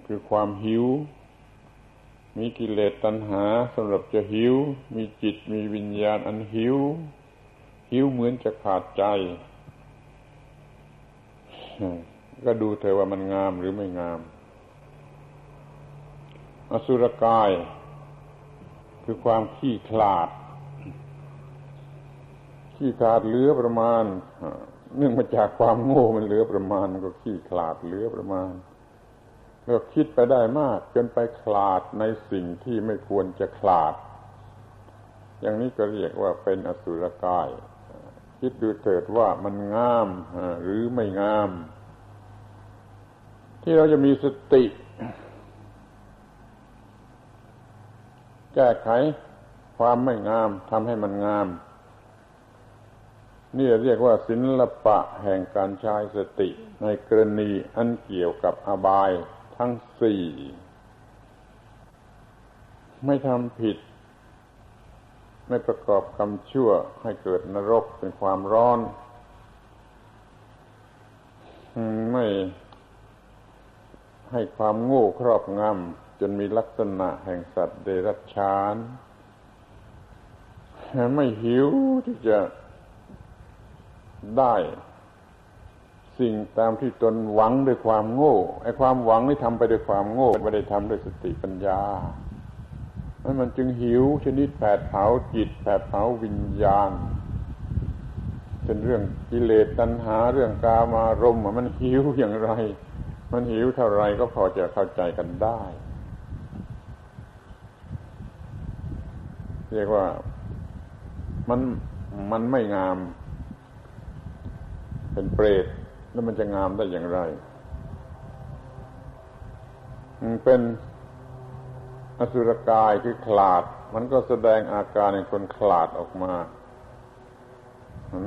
คือความหิว มีกิเลสตัณหาสำหรับจะหิว มีจิตมีวิญญาณอันหิว หิวเหมือนจะขาดใจ ก็ดูเธอว่ามันงามหรือไม่งาม อสุรกาย คือความขี้ขลาด ขี้ขาดเหลือประมาณเนื่องมาจากความโง่มันเหลือประมาณก็ขี้ขาดเหลือประมาณก็คิดไปได้มากจนไปขาดในสิ่งที่ไม่ควรจะขาด อย่างนี้ก็เรียกว่าเป็นอสุรกาย คิดดูเถิดว่ามันงามหรือไม่งาม ที่เราจะมีสติ แก้ไขความไม่งามทำให้มันงาม นี่เรียกว่าศิลปะแห่งการใช้สติ ในกรณีอันเกี่ยวกับอบายทั้งสี่ ไม่ทำผิด ไม่ประกอบกรรมชั่วให้เกิดนรกเป็นความร้อน ไม่ให้ความโง่ครอบงำจนมีลักษณะแห่งสัตว์เดรัจฉาน ไม่หิวที่จะ ได้สิ่งตามที่ตนหวังด้วยความโง่ไอ้ความหวังนี่ทำไปด้วยความโง่ไม่ได้ทำด้วยสติปัญญานั่นมันจึงหิวชนิดแผดเผาจิตแผดเผาวิญญาณเป็นเรื่องกิเลสตัณหาเรื่องกามารมณ์มันหิวอย่างไร มันหิวเท่าไรก็พอจะเข้าใจกันได้ เรียกว่ามันมันไม่งาม เป็นเปรตแล้วมันจะงามได้อย่างไรมันเป็นอสุรกายคือขลาด มันก็แสดงอาการในคนขลาดออกมา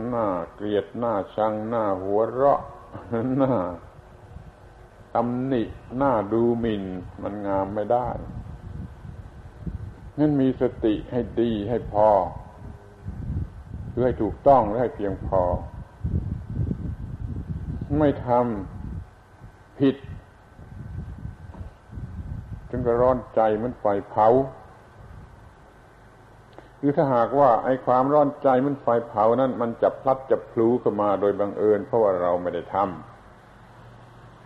หน้าเกลียดหน้าชังหน้าหัวเราะหน้าตำหนิหน้าดูหมิน่น มันงามไม่ได้นั้นมีสติให้ดีให้พอเพื่อให้ถูกต้องและให้เพียงพอ ไม่ทำผิด จึงก็ร้อนใจมันไฟเผาหรือถ้าหากว่าไอ้ความร้อนใจมันไฟเผานั้น มันจับพลัดจับพลูเข้ามาโดยบังเอิญ เพราะว่าเราไม่ได้ท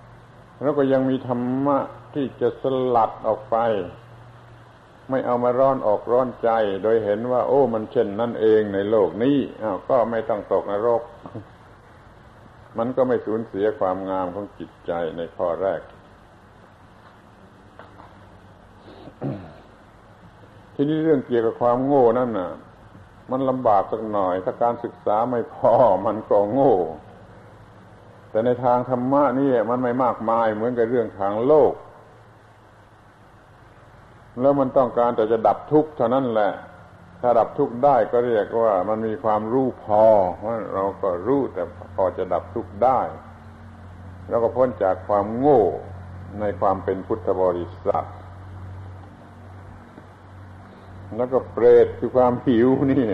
ำแล้วก็ยังมีธรรมะที่จะสลัดออกไป ไม่เอามาร้อนออกร้อนใจ โดยเห็นว่า โอ้ มันเช่นนั่นเองในโลกนี้อ้าวก็ไม่ต้องตกนรก มันก็ไม่สูญเสียความงามของจิตใจในข้อแรก ทีนี้เรื่องเกี่ยวกับความโง่นั่นน่ะ มันลำบากสักหน่อย ถ้าการศึกษาไม่พอมันก็โง่ แต่ในทางธรรมะนี่มันไม่มากมายเหมือนกับเรื่องทางโลก แล้วมันต้องการแต่จะดับทุกข์เท่านั้นแหละ ถ้าดับทุกข์ได้ก็เรียกว่ามันมีความรู้พอ เราก็รู้แต่พอจะดับทุกข์ได้ แล้วก็พ้นจากความโง่ในความเป็นพุทธบริษัท แล้วก็เปรตคือความหิวนี่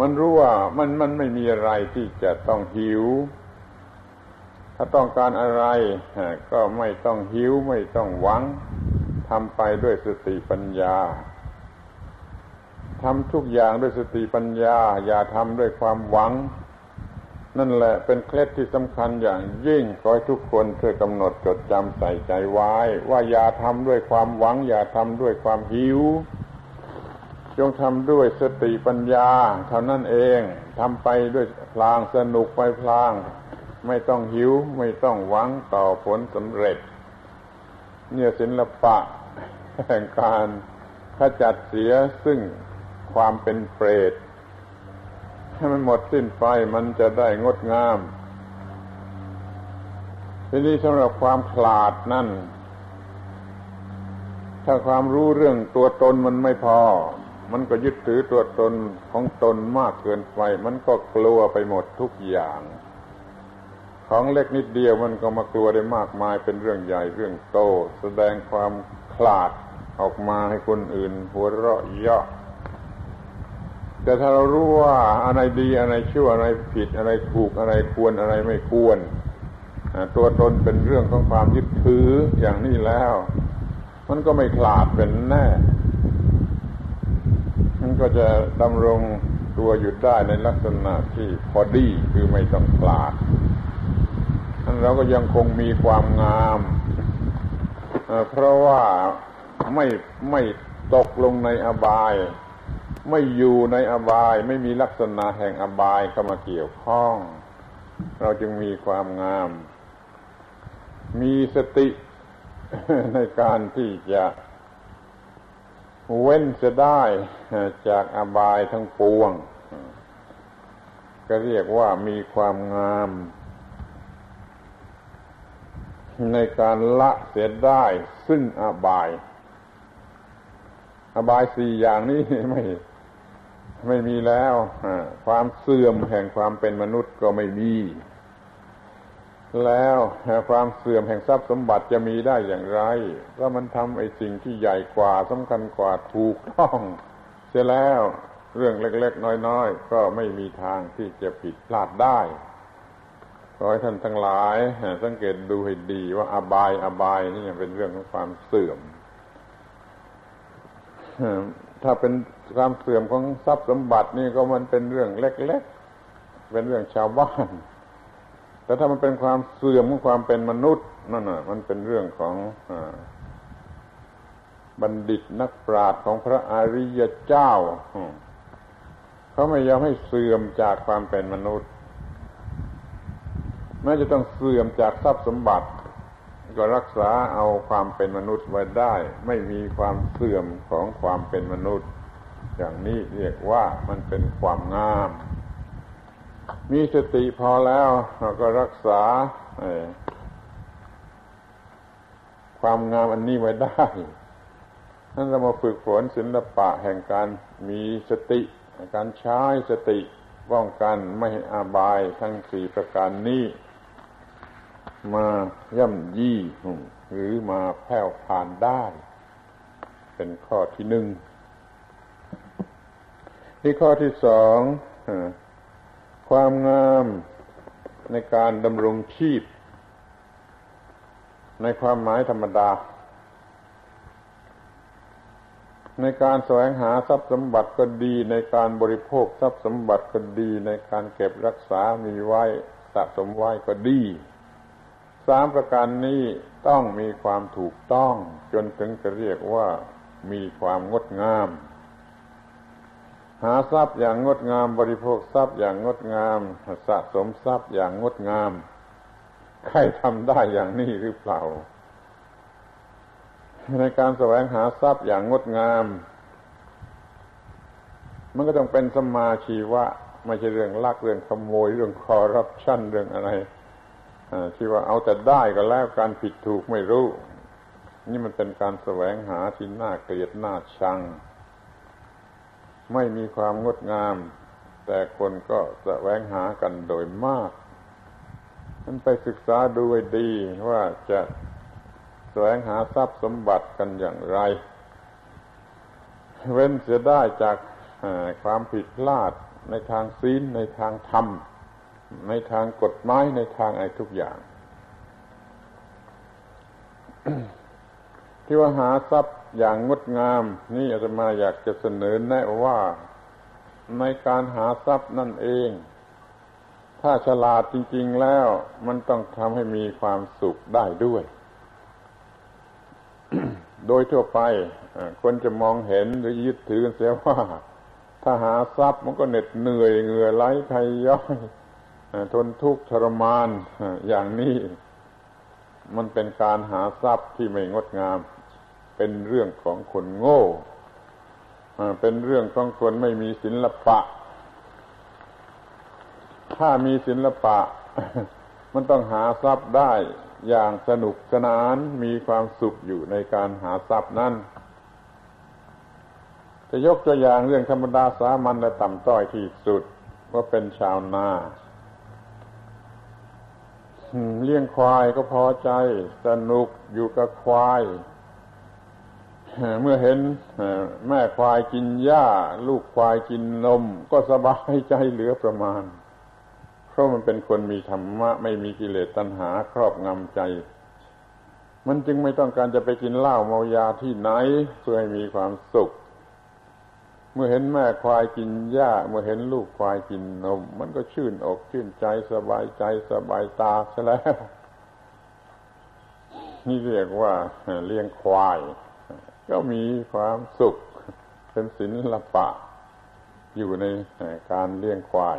มันรู้ว่ามันมันไม่มีอะไรที่จะต้องหิว ถ้าต้องการอะไร ก็ไม่ต้องหิวไม่ต้องหวังทำไปด้วยสติปัญญา ทำทุกอย่างด้วยสติปัญญา อย่าทำด้วยความหวัง นั่นแหละเป็นเคล็ดที่สำคัญอย่างยิ่งขอให้ทุกคนช่วยกำหนดจดจำใส่ใจไว้ ว่าอย่าทำด้วยความหวัง อย่าทำด้วยความหิว จงทำด้วยสติปัญญา เท่านั้นเองทำไปด้วยพลางสนุกไปพลาง ไม่ต้องหิวไม่ต้องหวังต่อผลสำเร็จ เนี่ยศิลปะแห่งการขจัดเสียซึ่ง ความเป็นเปรตให้มันหมดสิ้นไปมันจะได้งดงาม ทีนี้สำหรับความขลาดนั่น ถ้าความรู้เรื่องตัวตนมันไม่พอ มันก็ยึดถือตัวตนของตนมากเกินไป มันก็กลัวไปหมดทุกอย่าง ของเล็กนิดเดียวมันก็มากลัวได้มากมายเป็นเรื่องใหญ่เรื่องโต แสดงความขลาดออกมาให้คนอื่นหัวเราะเยาะ แต่ถ้าเรารู้ว่าอะไรดีอะไรชั่วอะไรผิดอะไรถูกอะไรควรอะไรไม่ควร ตัวตนเป็นเรื่องของความยึดถืออย่างนี้แล้ว มันก็ไม่ขลาดเป็นแน่มันก็จะดำรงตัวอยู่ได้ในลักษณะที่พอดีคือไม่ต้องขลาดนั้นเราก็ยังคงมีความงามเพราะว่าไม่ไม่ตกลงในอบาย ไม่อยู่ในอบายไม่มีลักษณะแห่งอบายเข้ามาเกี่ยวข้อง เราจึงมีความงาม มีสติในการที่จะเว้นจะได้จากอบายทั้งปวง ก็เรียกว่ามีความงาม ในการละเสียได้ซึ่งอบาย อบายสี่อย่างนี้ไม่ ไม่มีแล้วความเสื่อมแห่งความเป็นมนุษย์ก็ไม่มี แล้วความเสื่อมแห่งทรัพย์สมบัติจะมีได้อย่างไรเพราะมันทำไอ้สิ่งที่ใหญ่กว่าสำคัญกว่าถูกต้อง เสียแล้วเรื่องเล็ก ๆ น้อย ๆ ก็ไม่มีทางที่จะผิดพลาดได้ขอให้ท่านทั้งหลายสังเกตดูให้ดีว่าอบายอบายนี่เป็นเรื่องของความเสื่อม ถ้าเป็น ความเสื่อมของทรัพย์สมบัตินี่ก็มันเป็นเรื่องเล็ก ๆ เป็นเรื่องชาวบ้าน แต่ถ้ามันเป็นความเสื่อมของความเป็นมนุษย์นั่นน่ะ มันเป็นเรื่องของอบัณฑิตนักปราชญ์ของพระอริยเจ้าเขาไม่ยอมให้เสื่อมจากความเป็นมนุษย์แม้จะต้องเสื่อมจากทรัพย์สมบัติ ก็รักษาเอาความเป็นมนุษย์ไว้ได้ ไม่มีความเสื่อมของความเป็นมนุษย์ อย่างนี้เรียกว่ามันเป็นความงาม มีสติพอแล้วเราก็รักษาความงามอันนี้ไว้ได้นั้นเรามาฝึกฝนศิลปะแห่งการมีสติ การใช้สติป้องกันไม่ให้อาบายทั้งสี่ประการนี้ มาย่ำยี่หรือมาแผ่วผ่านได้ เป็นข้อที่หนึ่ง ที่ข้อที่สองความงามในการดำรงชีพ ในความหมายธรรมดา ในการแสวงหาทรัพย์สมบัติก็ดี ในการบริโภคทรัพย์สมบัติก็ดี ในการเก็บรักษามีไว้สะสมไว้ก็ดีสามประการนี้ต้องมีความถูกต้อง จนถึงจะเรียกว่ามีความงดงาม หาทรัพย์อย่างงดงาม บริโภคทรัพย์อย่างงดงาม สะสมทรัพย์อย่างงดงาม ใครทำได้อย่างนี้หรือเปล่า ในการแสวงหาทรัพย์อย่างงดงาม มันก็ต้องเป็นสมาชีวะไม่ใช่เรื่องลักเรื่องขโมยเรื่องคอร์รัปชันเรื่องอะไรที่ว่าเอาแต่ได้ก็แล้วการผิดถูกไม่รู้ นี่มันเป็นการแสวงหาที่น่าเกลียดน่าชัง ไม่มีความงดงาม แต่คนก็แสวงหากันโดยมากนั้นไปศึกษาดูให้ดีว่าจะแสวงหาทรัพย์สมบัติกันอย่างไร เว้นเสียได้จากความผิดพลาดในทางศีลในทางธรรม ในทางกฎหมายในทางอะไรทุกอย่าง ที่ว่าหาทรัพย์ อย่างงดงาม นี่อาตมาอยากจะเสนอแนะว่าในการหาทรัพย์นั่นเอง ถ้าฉลาดจริง ๆแล้ว มันต้องทำให้มีความสุขได้ด้วย โดยทั่วไปคนจะมองเห็นหรือยึดถือเสียว่า ถ้าหาทรัพย์มันก็เหน็ดเหนื่อยเหงื่อไหลไขย่อยทนทุกข์ทรมานอย่างนี้ มันเป็นการหาทรัพย์ที่ไม่งดงาม เป็นเรื่องของคนโง่เป็นเรื่องของคนไม่มีศิลปะ ถ้ามีศิลปะ มันต้องหาทรัพย์ได้อย่างสนุกสนานมีความสุขอยู่ในการหาทรัพย์นั้นจะยกตัวอย่างเรื่องธรรมดาสามัญและต่ำต้อยที่สุดว่าเป็นชาวนาเลี้ยงควายก็พอใจ สนุกอยู่กับควาย เมื่อเห็นแม่ควายกินหญ้า ลูกควายกินนม ก็สบายใจเหลือประมาณ เพราะมันเป็นคนมีธรรมะ ไม่มีกิเลสตัณหาครอบงำใจ มันจึงไม่ต้องการจะไปกินเหล้าเมายาที่ไหนเพื่อให้มีความสุข เมื่อเห็นแม่ควายกินหญ้า เมื่อเห็นลูกควายกินนม มันก็ชื่นอกชื่นใจสบายใจสบายตาซะแล้ว นี่เรียกว่าเลี้ยงควาย ก็มีความสุข เป็นศิลปะ อยู่ในการเลี้ยงควาย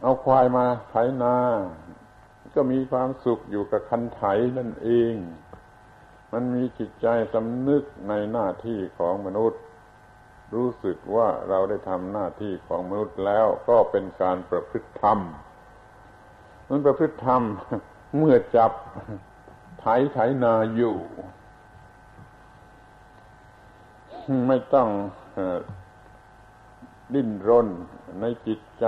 เอาควายมาไถนา ก็มีความสุขอยู่กับคันไถนั่นเอง มันมีจิตใจสำนึกในหน้าที่ของมนุษย์ รู้สึกว่าเราได้ทำหน้าที่ของมนุษย์แล้วก็เป็นการประพฤติธรรม มันประพฤติธรรมเมื่อจับไถไถนาอยู่ ไม่ต้องดิ้นรนในจิตใจ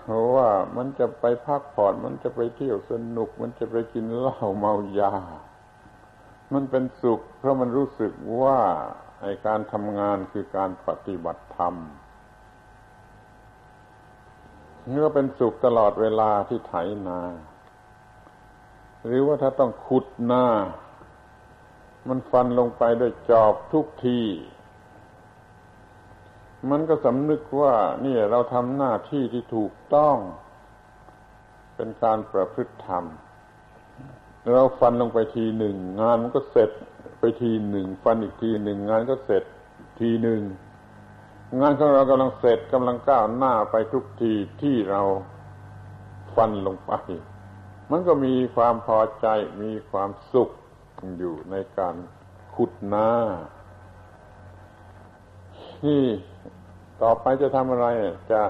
เพราะว่ามันจะไปพักผ่อนมันจะไปเที่ยวสนุก มันจะไปกินเหล้าเมายา มันเป็นสุข เพราะมันรู้สึกว่าไอการทำงานคือการปฏิบัติธรรมเมื่อเป็นสุขตลอดเวลาที่ไถนา หรือว่าถ้าต้องขุดนา มันฟันลงไปด้วยจอบทุกที มันก็สำนึกว่านี่เราทำหน้าที่ที่ถูกต้อง เป็นการประพฤติธรรม เราฟันลงไปทีหนึ่ง งานมันก็เสร็จไปทีหนึ่ง ฟันอีกทีหนึ่ง งานก็เสร็จทีหนึ่ง งานของเรากำลังเสร็จกำลังก้าวหน้าไปทุกทีที่เราฟันลงไป มันก็มีความพอใจมีความสุข อยู่ในการขุดนาที่ต่อไปจะทำอะไรจะ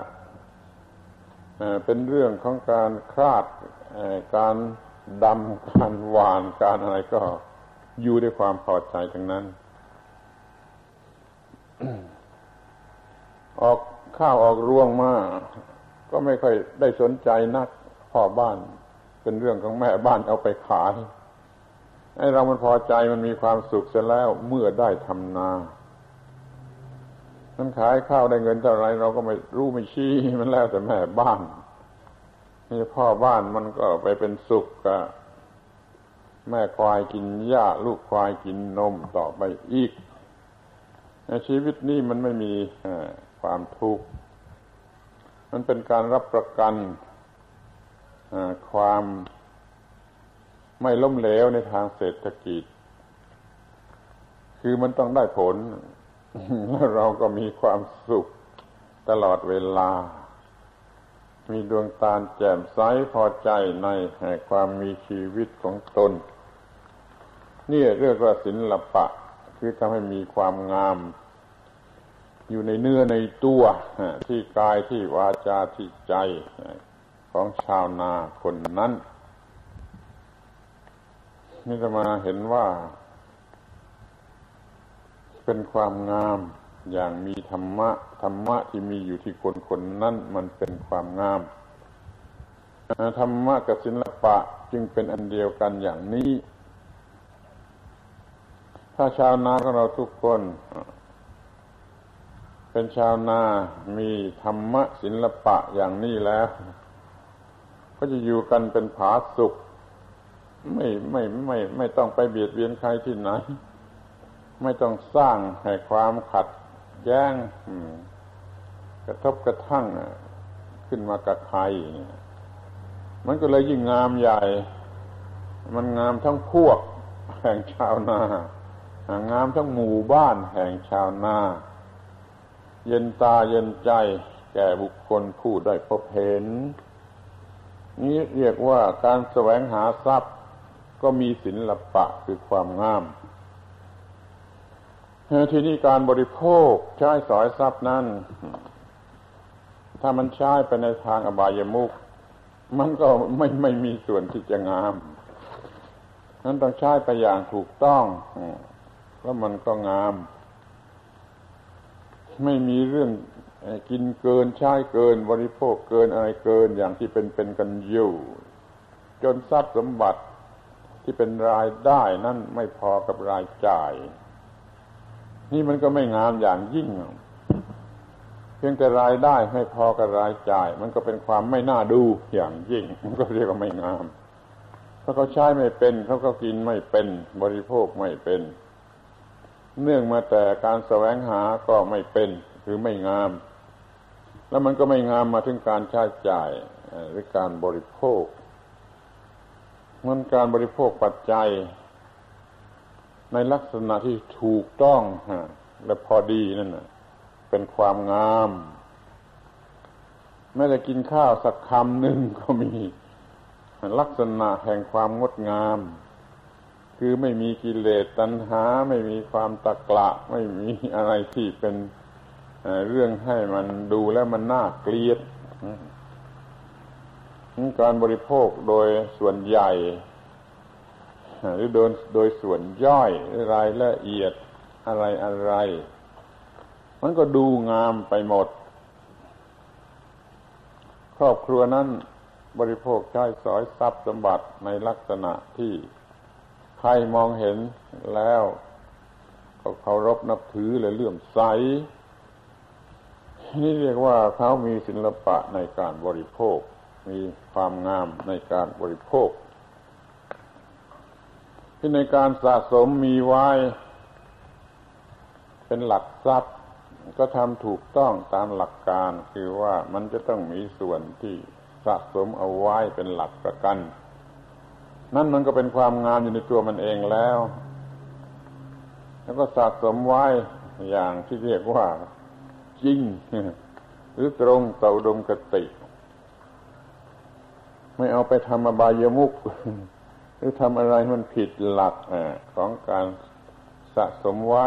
เป็นเรื่องของการคาดการดำการหวานการอะไรก็อยู่ด้วยความพอใจทั้งนั้น ออกข้าวออกรวงมาก็ไม่ค่อยได้สนใจนักพ่อบ้าน เป็นเรื่องของแม่บ้านเอาไปขาย ไอ้เรามันพอใจมันมีความสุขเสร็จแล้วเมื่อได้ทำนามันขายข้าวได้เงินเท่าไรเราก็ไม่รู้ไม่ชี้มันแล้วแต่แม่บ้านนี่พ่อบ้านมันก็ไปเป็นสุขกับแม่ควายกินหญ้าลูกควายกินนมต่อไปอีก ในชีวิตนี้มันไม่มีความทุกข์มันเป็นการรับประกันความ ไม่ล้มเหลวในทางเศรษฐกิจ คือมันต้องได้ผล แล้วเราก็มีความสุขตลอดเวลา มีดวงตาแจ่มใสพอใจในความมีชีวิตของตน นี่เรียกว่าศิละปะ คือทำให้มีความงาม อยู่ในเนื้อในตัว ที่กายที่วาจาที่ใจของชาวนาคนนั้น นี่จะมาเห็นว่า เป็นความงามอย่างมีธรรมะ ธรรมะที่มีอยู่ที่คนคนนั้นมันเป็นความงามธรรมะกับศิลปะจึงเป็นอันเดียวกันอย่างนี้ ถ้าชาวนาของเราทุกคน เป็นชาวนามีธรรมะศิลปะอย่างนี้แล้ว ก็จะอยู่กันเป็นผาสุข ไม่ไม่ไม่ไม่ต้องไปเบียดเบียนใครที่ไหน ไม่ต้องสร้างให้ความขัดแย้งกระทบกระทั่งขึ้นมากับใครมันก็เลยยิ่งงามใหญ่ มันงามทั้งพวกแห่งชาวนา งามทั้งหมู่บ้านแห่งชาวนา เย็นตาเย็นใจแก่บุคคลผู้ได้พบเห็น นี้เรียกว่าการแสวงหาทรัพย์ ก็มีศิลปะคือความงาม ทีนี้การบริโภคใช้สอยทรัพย์นั้น ถ้ามันใช้ไปในทางอบายมุกมันก็ไม่ไม่มีส่วนที่จะงามนั้นต้องใช้ไปอย่างถูกต้องแล้วมันก็งาม ไม่มีเรื่องกินเกินใช้เกิน บริโภคเกินอะไรเกินอย่างที่เป็นเป็นกันอยู่ จนทรัพย์สมบัติ ที่เป็นรายได้นั่นไม่พอกับรายจ่าย นี่มันก็ไม่งามอย่างยิ่ง เพียงแต่รายได้ไม่พอกับรายจ่าย มันก็เป็นความไม่น่าดูอย่างยิ่ง มันก็เรียกว่าไม่งามเพราะเขาใช้ไม่เป็นเขาก็กินไม่เป็นบริโภคไม่เป็น เนื่องมาแต่การแสวงหาก็ไม่เป็นหรือไม่งาม แล้วมันก็ไม่งามมาถึงการใช้จ่ายหรือการบริโภค มันการบริโภคปัจจัย ในลักษณะที่ถูกต้องและพอดีนั่นเป็นความงาม แม้จะกินข้าวสักคำหนึ่งก็มีลักษณะแห่งความงดงาม คือไม่มีกิเลสตัณหา ไม่มีความตะกละ ไม่มีอะไรที่เป็นเรื่องให้มันดูแล้วมันน่าเกลียด การบริโภคโดยส่วนใหญ่ หรือโดยโดยส่วนย่อยรายละเอียดอะไรอะไร มันก็ดูงามไปหมด ครอบครัวนั้นบริโภคใช้สอยทรัพย์สมบัติในลักษณะที่ใครมองเห็นแล้ว ก็เคารพนับถือและเลื่อมใส นี่เรียกว่าเขามีศิลปะในการบริโภค มีความงามในการบริโภค ที่ในการสะสมมีไว้ เป็นหลักทรัพย์ ก็ทำถูกต้องตามหลักการคือว่ามันจะต้องมีส่วนที่สะสมเอาไว้เป็นหลักประกัน นั่นมันก็เป็นความงามอยู่ในตัวมันเองแล้ว แล้วก็สะสมไว้อย่างที่เรียกว่าจริง หรือตรงต่อดมกติ ไม่เอาไปทำอบายมุกหรือทำอะไรมันผิดหลักของการสะสมไว้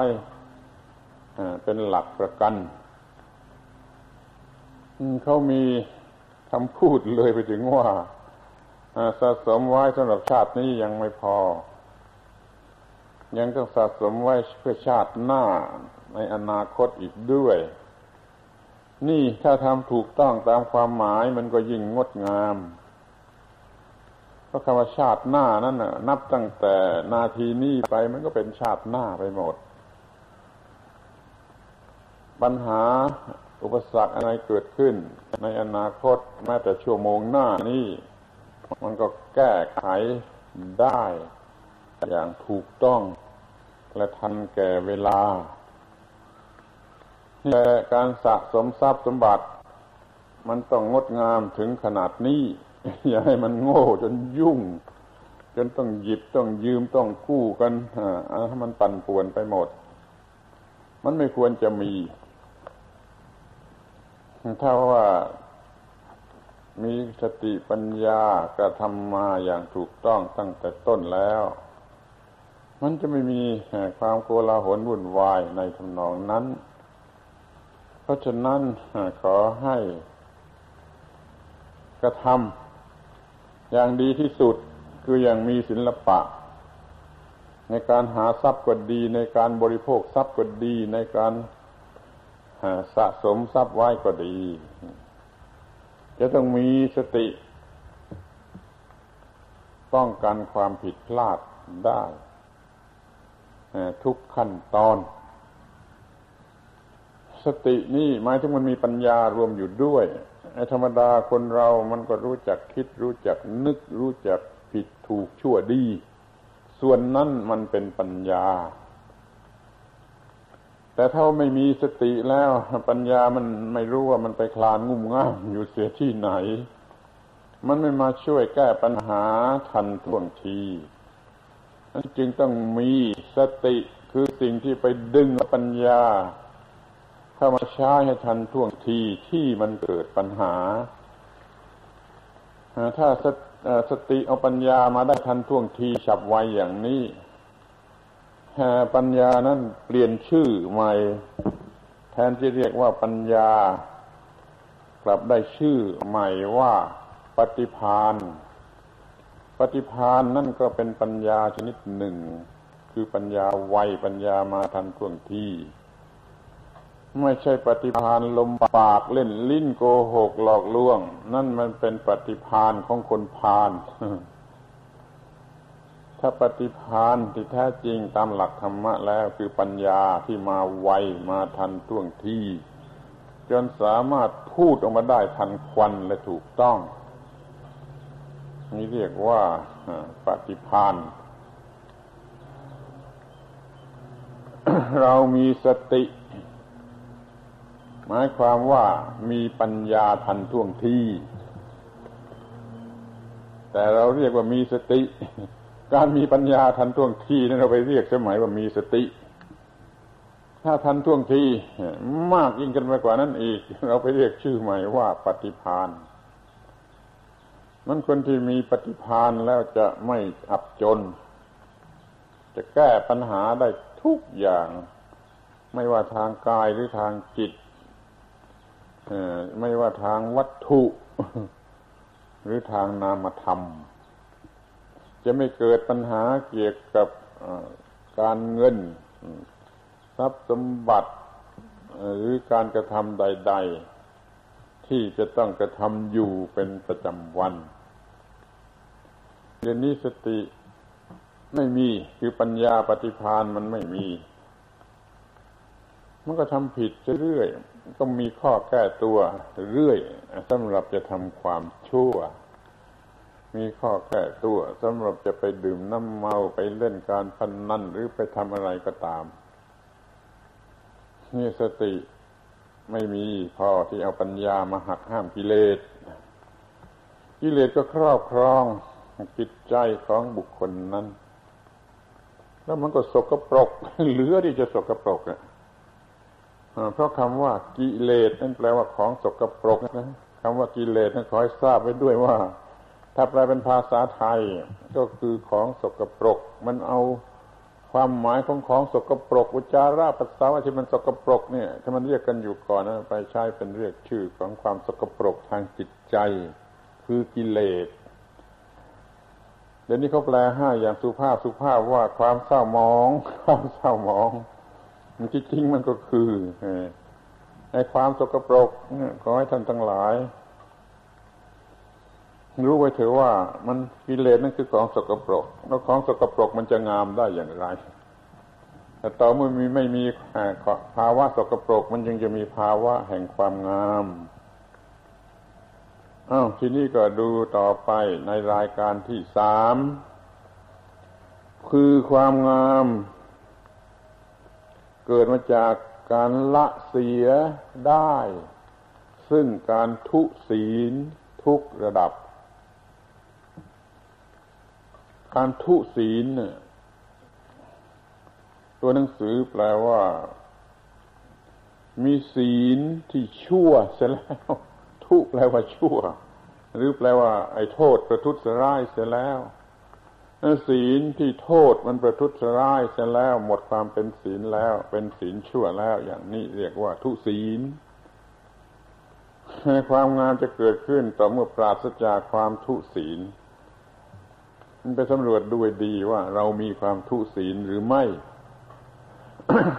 เป็นหลักประกันเขามีคำพูดเลยไปถึงว่าสะสมไว้สำหรับชาตินี้ยังไม่พอ ยังต้องสะสมไว้เพื่อชาติหน้าในอนาคตอีกด้วย นี่ถ้าทำถูกต้องตามความหมายมันก็ยิ่งงดงาม ราะคำว่าชาติหน้านั้นน่ะ นับตั้งแต่นาทีนี้ไปมันก็เป็นชาติหน้าไปหมด ปัญหาอุปสรรคอะไรเกิดขึ้น ในอนาคตแม้แต่ชั่วโมงหน้านี้มันก็แก้ไขได้ อย่างถูกต้องและทันแก่เวลาแต่การสะสมทรัพย์สมบัติ มันต้องงดงามถึงขนาดนี้ อย่าให้มันโง่จนยุ่ง จนต้องหยิบต้องยืมต้องกู้กันให้มันปั่นป่วนไปหมด มันไม่ควรจะมี ถ้าว่ามีสติปัญญากระทำมาอย่างถูกต้องตั้งแต่ต้นแล้ว มันจะไม่มีความโกลาหลวุ่นวายในทำนองนั้น เพราะฉะนั้นขอให้กระทำ อย่างดีที่สุดคืออย่างมีศิลปะ ในการหาทรัพย์ก็ดี ในการบริโภคทรัพย์ก็ดี ในการสะสมทรัพย์ไว้ก็ดี จะต้องมีสติ ป้องกันความผิดพลาดได้ทุกขั้นตอน สตินี่หมายถึงมันมีปัญญารวมอยู่ด้วย ธรรมดาคนเรามันก็รู้จักคิด รู้จักนึก รู้จักผิดถูกชั่วดี ส่วนนั้นมันเป็นปัญญา แต่ถ้าไม่มีสติแล้ว ปัญญามันไม่รู้ว่ามันไปคลานงุ่มง่ามอยู่เสียที่ไหน มันไม่มาช่วยแก้ปัญหาทันท่วงทีนั้นจึงต้องมีสติคือสิ่งที่ไปดึงปัญญา เข้ามาใช้ให้ทันท่วงทีที่มันเกิดปัญหา ถ้าสติเอาปัญญามาได้ทันท่วงทีฉับไวอย่างนี้ปัญญานั้นเปลี่ยนชื่อใหม่ แทนที่เรียกว่าปัญญา กลับได้ชื่อใหม่ว่าปฏิพานปฏิพานนั่นก็เป็นปัญญาชนิดหนึ่ง คือปัญญาไวปัญญามาทันท่วงที ไม่ใช่ปฏิพานลมปากเล่นลิ้นโกหกหลอกลวง นั่นมันเป็นปฏิพานของคนพาลถ้าปฏิพานที่แท้จริงตามหลักธรรมะแล้วคือปัญญาที่มาไวมาทันท่วงทีจนสามารถพูดออกมาได้ทันควันและถูกต้อง นี่เรียกว่าปฏิพานเรามีสติ หมายความว่ามีปัญญาทันท่วงทีแต่เราเรียกว่ามีสติ การมีปัญญาทันท่วงทีนั้นเราไปเรียกสมัยว่ามีสติ ถ้าทันท่วงทีมากยิ่งกันไปกว่านั้นอีก เราไปเรียกชื่อใหม่ว่าปฏิพานมันคนที่มีปฏิพานแล้วจะไม่อับจน จะแก้ปัญหาได้ทุกอย่าง ไม่ว่าทางกายหรือทางจิต ไม่ว่าทางวัตถุ หรือทางนามธรรม จะไม่เกิดปัญหาเกี่ยวกับการเงิน ทรัพย์สมบัติ หรือการกระทำใด ๆ ที่จะต้องกระทำอยู่เป็นประจำวันเรื่องนี้สติไม่มีคือปัญญาปฏิพานมันไม่มี มันก็ทำผิดเรื่อย ก็มีข้อแก้ตัวเรื่อยสำหรับจะทำความชั่ว มีข้อแก้ตัวสำหรับจะไปดื่มน้ำเมาไปเล่นการพนนันหรือไปทำอะไรก็ตามนี่สติไม่มีพอที่เอาปัญญามาหักห้ามกิเลส กิเลสก็ครอบครองจิตใจของบุคคลนั้น แล้วมันก็สกปรก เหลือที่จะสกปรกอะ เพราะคำว่ากิเลสนั่นแปลว่าของสกปรกนะคำว่ากิเลสนั้นขอให้ทราบไว้ด้วยว่า ถ้าแปลเป็นภาษาไทย ก็คือของสกปรก มันเอาความหมายของของสกปรกอุจาระปัสสาวะที่มันสกปรกเนี่ยถ้ามันเรียกกันอยู่ก่อนนะไปใช้เป็นเรียกชื่อของความสกปรกทางจิตใจ คือกิเลสเดี๋ยวนี้เขาแปลให้อย่างสุภาพสุภาพว่าความเศร้ามอง ความเศร้ามอง จริงๆมันก็คือไอ้ความสกปรกขอให้ท่านทั้งหลาย รู้ไว้เถอะว่า มันกิเลสนั่นคือของสกปรก แล้วของสกปรกมันจะงามได้อย่างไรแต่ต่อเมื่อมีไม่มีภาวะสกปรก มันยังจะมีภาวะแห่งความงามอ้าวทีนี้ก็ดูต่อไปในรายการที่สามคือความงาม เกิดมาจากการละเสียได้ ซึ่งการทุศีลทุกระดับ การทุศีลเนี่ยตัวหนังสือแปลว่า มีศีลที่ชั่วเสียแล้ว ทุแปลว่าชั่ว หรือแปลว่า ไอ้โทษประทุษร้ายเสียแล้ว ศีลที่โทษมันประทุษร้ายเสียแล้ว หมดความเป็นศีลแล้ว เป็นศีลชั่วแล้ว อย่างนี้เรียกว่าทุศีลความงามจะเกิดขึ้นต่อเมื่อปราศจากความทุศีลไปสำรวจดูดีว่าเรามีความทุศีลหรือไม่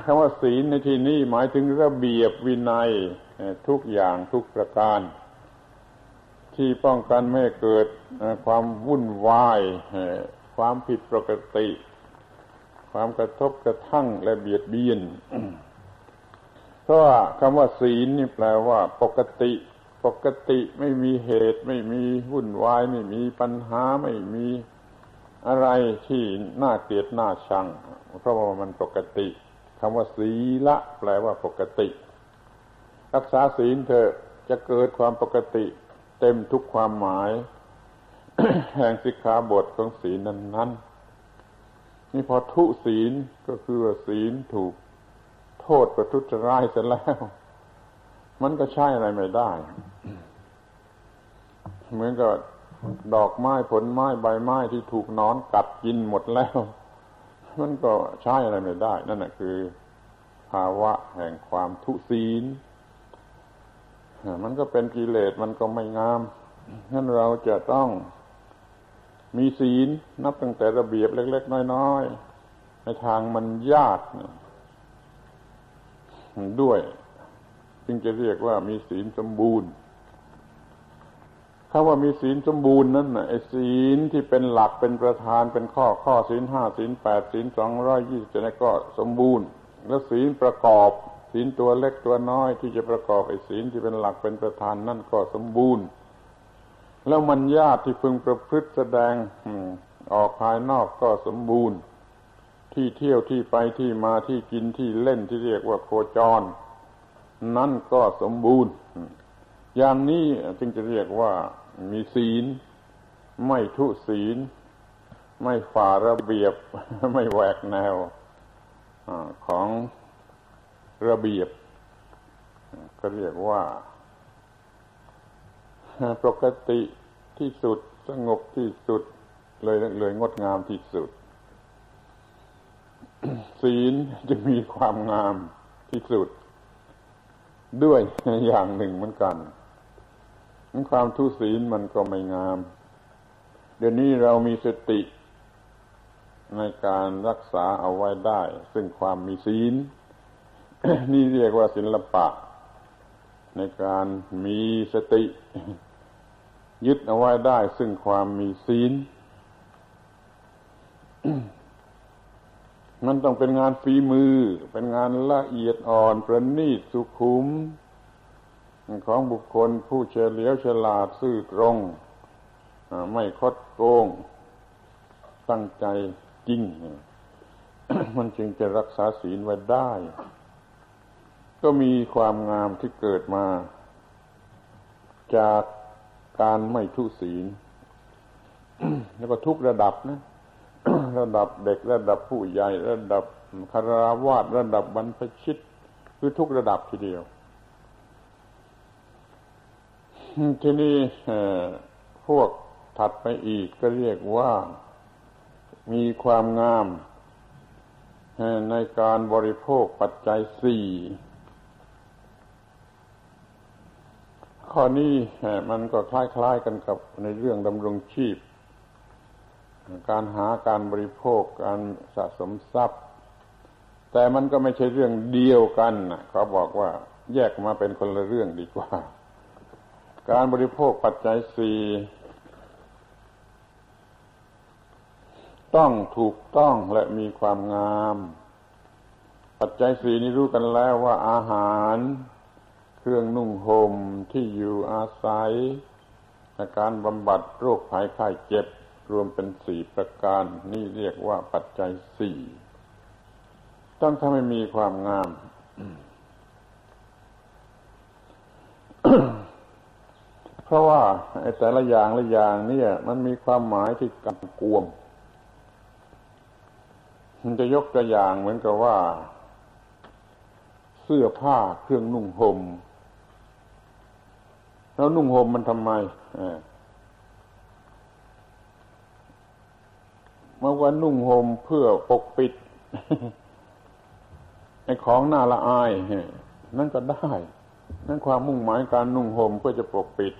คำว่าศีลในที่นี้หมายถึงระเบียบวินัยทุกอย่างทุกประการ ที่ป้องกันไม่ให้เกิดความวุ่นวาย ความผิดปกติ ความกระทบกระทั่งและเบียดเบียนเพราะว่าคำว่าศีลนี่แปลว่า ปกติ ปกติไม่มีเหตุ ไม่มีวุ่นวาย ไม่มีปัญหาไม่มีอะไรที่น่าเกลียดน่าชัง เพราะว่ามันปกติคำว่าศีละ แปลว่าปกติ รักษาศีลเธอจะเกิดความปกติ เต็มทุกความหมาย แห่งสิกขาบทของศีลนั้นๆนี่พอทุศีลก็คือศีลถูกโทษประทุษร้ายเสร็จแล้ว มันก็ใช่อะไรไม่ได้ เหมือนกับดอกไม้ผลไม้ใบไม้ที่ถูกนอนกัดกินหมดแล้ว มันก็ใช้อะไรไม่ได้ นั่นแหะคือ ภาวะแห่งความทุศีลมันก็เป็นกิเลสมันก็ไม่งามงั้นเราจะต้อง มีศีลนับตั้งแต่ระเบียบเล็ก ๆ น้อยๆในทางมันยากด้วย จึงจะเรียกว่ามีศีลสมบูรณ์คำว่ามีศีลสมบูรณ์นั้นไอ้ศีลที่เป็นหลักเป็นประธานเป็นข้อข้อศีลห้าศีลแปดศีลสองร้อยยี่สิบจ็ดก็สมบูรณ์ แล้วศีลประกอบศีลตัวเล็กตัวน้อยที่จะประกอบไอ้ศีลที่เป็นหลักเป็นประธานนั่นก็สมบูรณ์ แล้วมันญาติที่พึงประพฤติแสดงออกภายนอกก็สมบูรณ์ ที่เที่ยวที่ไปที่มาที่กินที่เล่นที่เรียกว่าโคจร นั่นก็สมบูรณ์ อย่างนี้จึงจะเรียกว่ามีศีล ไม่ทุศีล ไม่ฝ่าระเบียบ ไม่แหวกแนวของระเบียบ ก็เรียกว่าปกติ ที่สุด สงบที่สุด เลยเลยงดงามที่สุด ศีลจะมีความงามที่สุด ด้วยอย่างหนึ่งเหมือนกันความทุศีลมันก็ไม่งาม เดี๋ยวนี้เรามีสติในการรักษาเอาไว้ได้ ซึ่งความมีศีล นี่เรียกว่าศิลปะ ในการมีสติ ยึดเอาไว้ได้ซึ่งความมีศีล มันต้องเป็นงานฝีมือ เป็นงานละเอียดอ่อนประณีตสุขุม ของบุคคลผู้เฉลียวฉลาดซื่อตรง ไม่คดโกง ตั้งใจจริง มันจึงจะรักษาศีลไว้ได้ ก็มีความงามที่เกิดมา จาก การไม่ทุศีลแล้วก็ทุกระดับนะ ระดับเด็กระดับผู้ใหญ่ ระดับคาราวาสระดับบรรพชิต คือทุกระดับทีเดียว ที่นี่พวกถัดไปอีกก็เรียกว่ามีความงามในการบริโภคปัจจัยสี่ ข้อนี้มันก็คล้ายๆกันกับในเรื่องดำรงชีพ การหาการบริโภคการสะสมทรัพย์ แต่มันก็ไม่ใช่เรื่องเดียวกันเขาบอกว่าแยกมาเป็นคนละเรื่องดีกว่า การบริโภคปัจจัยสี่ต้องถูกต้องและมีความงาม ปัจจัยสี่นี้รู้กันแล้วว่าอาหาร เครื่องนุ่งห่มที่อยู่อาศัยการบำบัดโรคภัยไข้เจ็บรวมเป็นสี่ประการนี่เรียกว่าปัจจัยสี่ต้องทำให้มีความงาม เพราะว่าไอ้แต่ละอย่างละอย่างเนี่ย มันมีความหมายที่กำกวม มันจะยกตัวอย่างเหมือนกับว่า เสื้อผ้าเครื่องนุ่งหม่ม แล้วนุ่งห่มมันทำไมเมื่อวันนุ่งห่มเพื่อปกปิดไอ้ของน่าละอายนั่นก็ได้ นั่นความมุ่งหมายการนุ่งห่มเพื่อจะปกปิด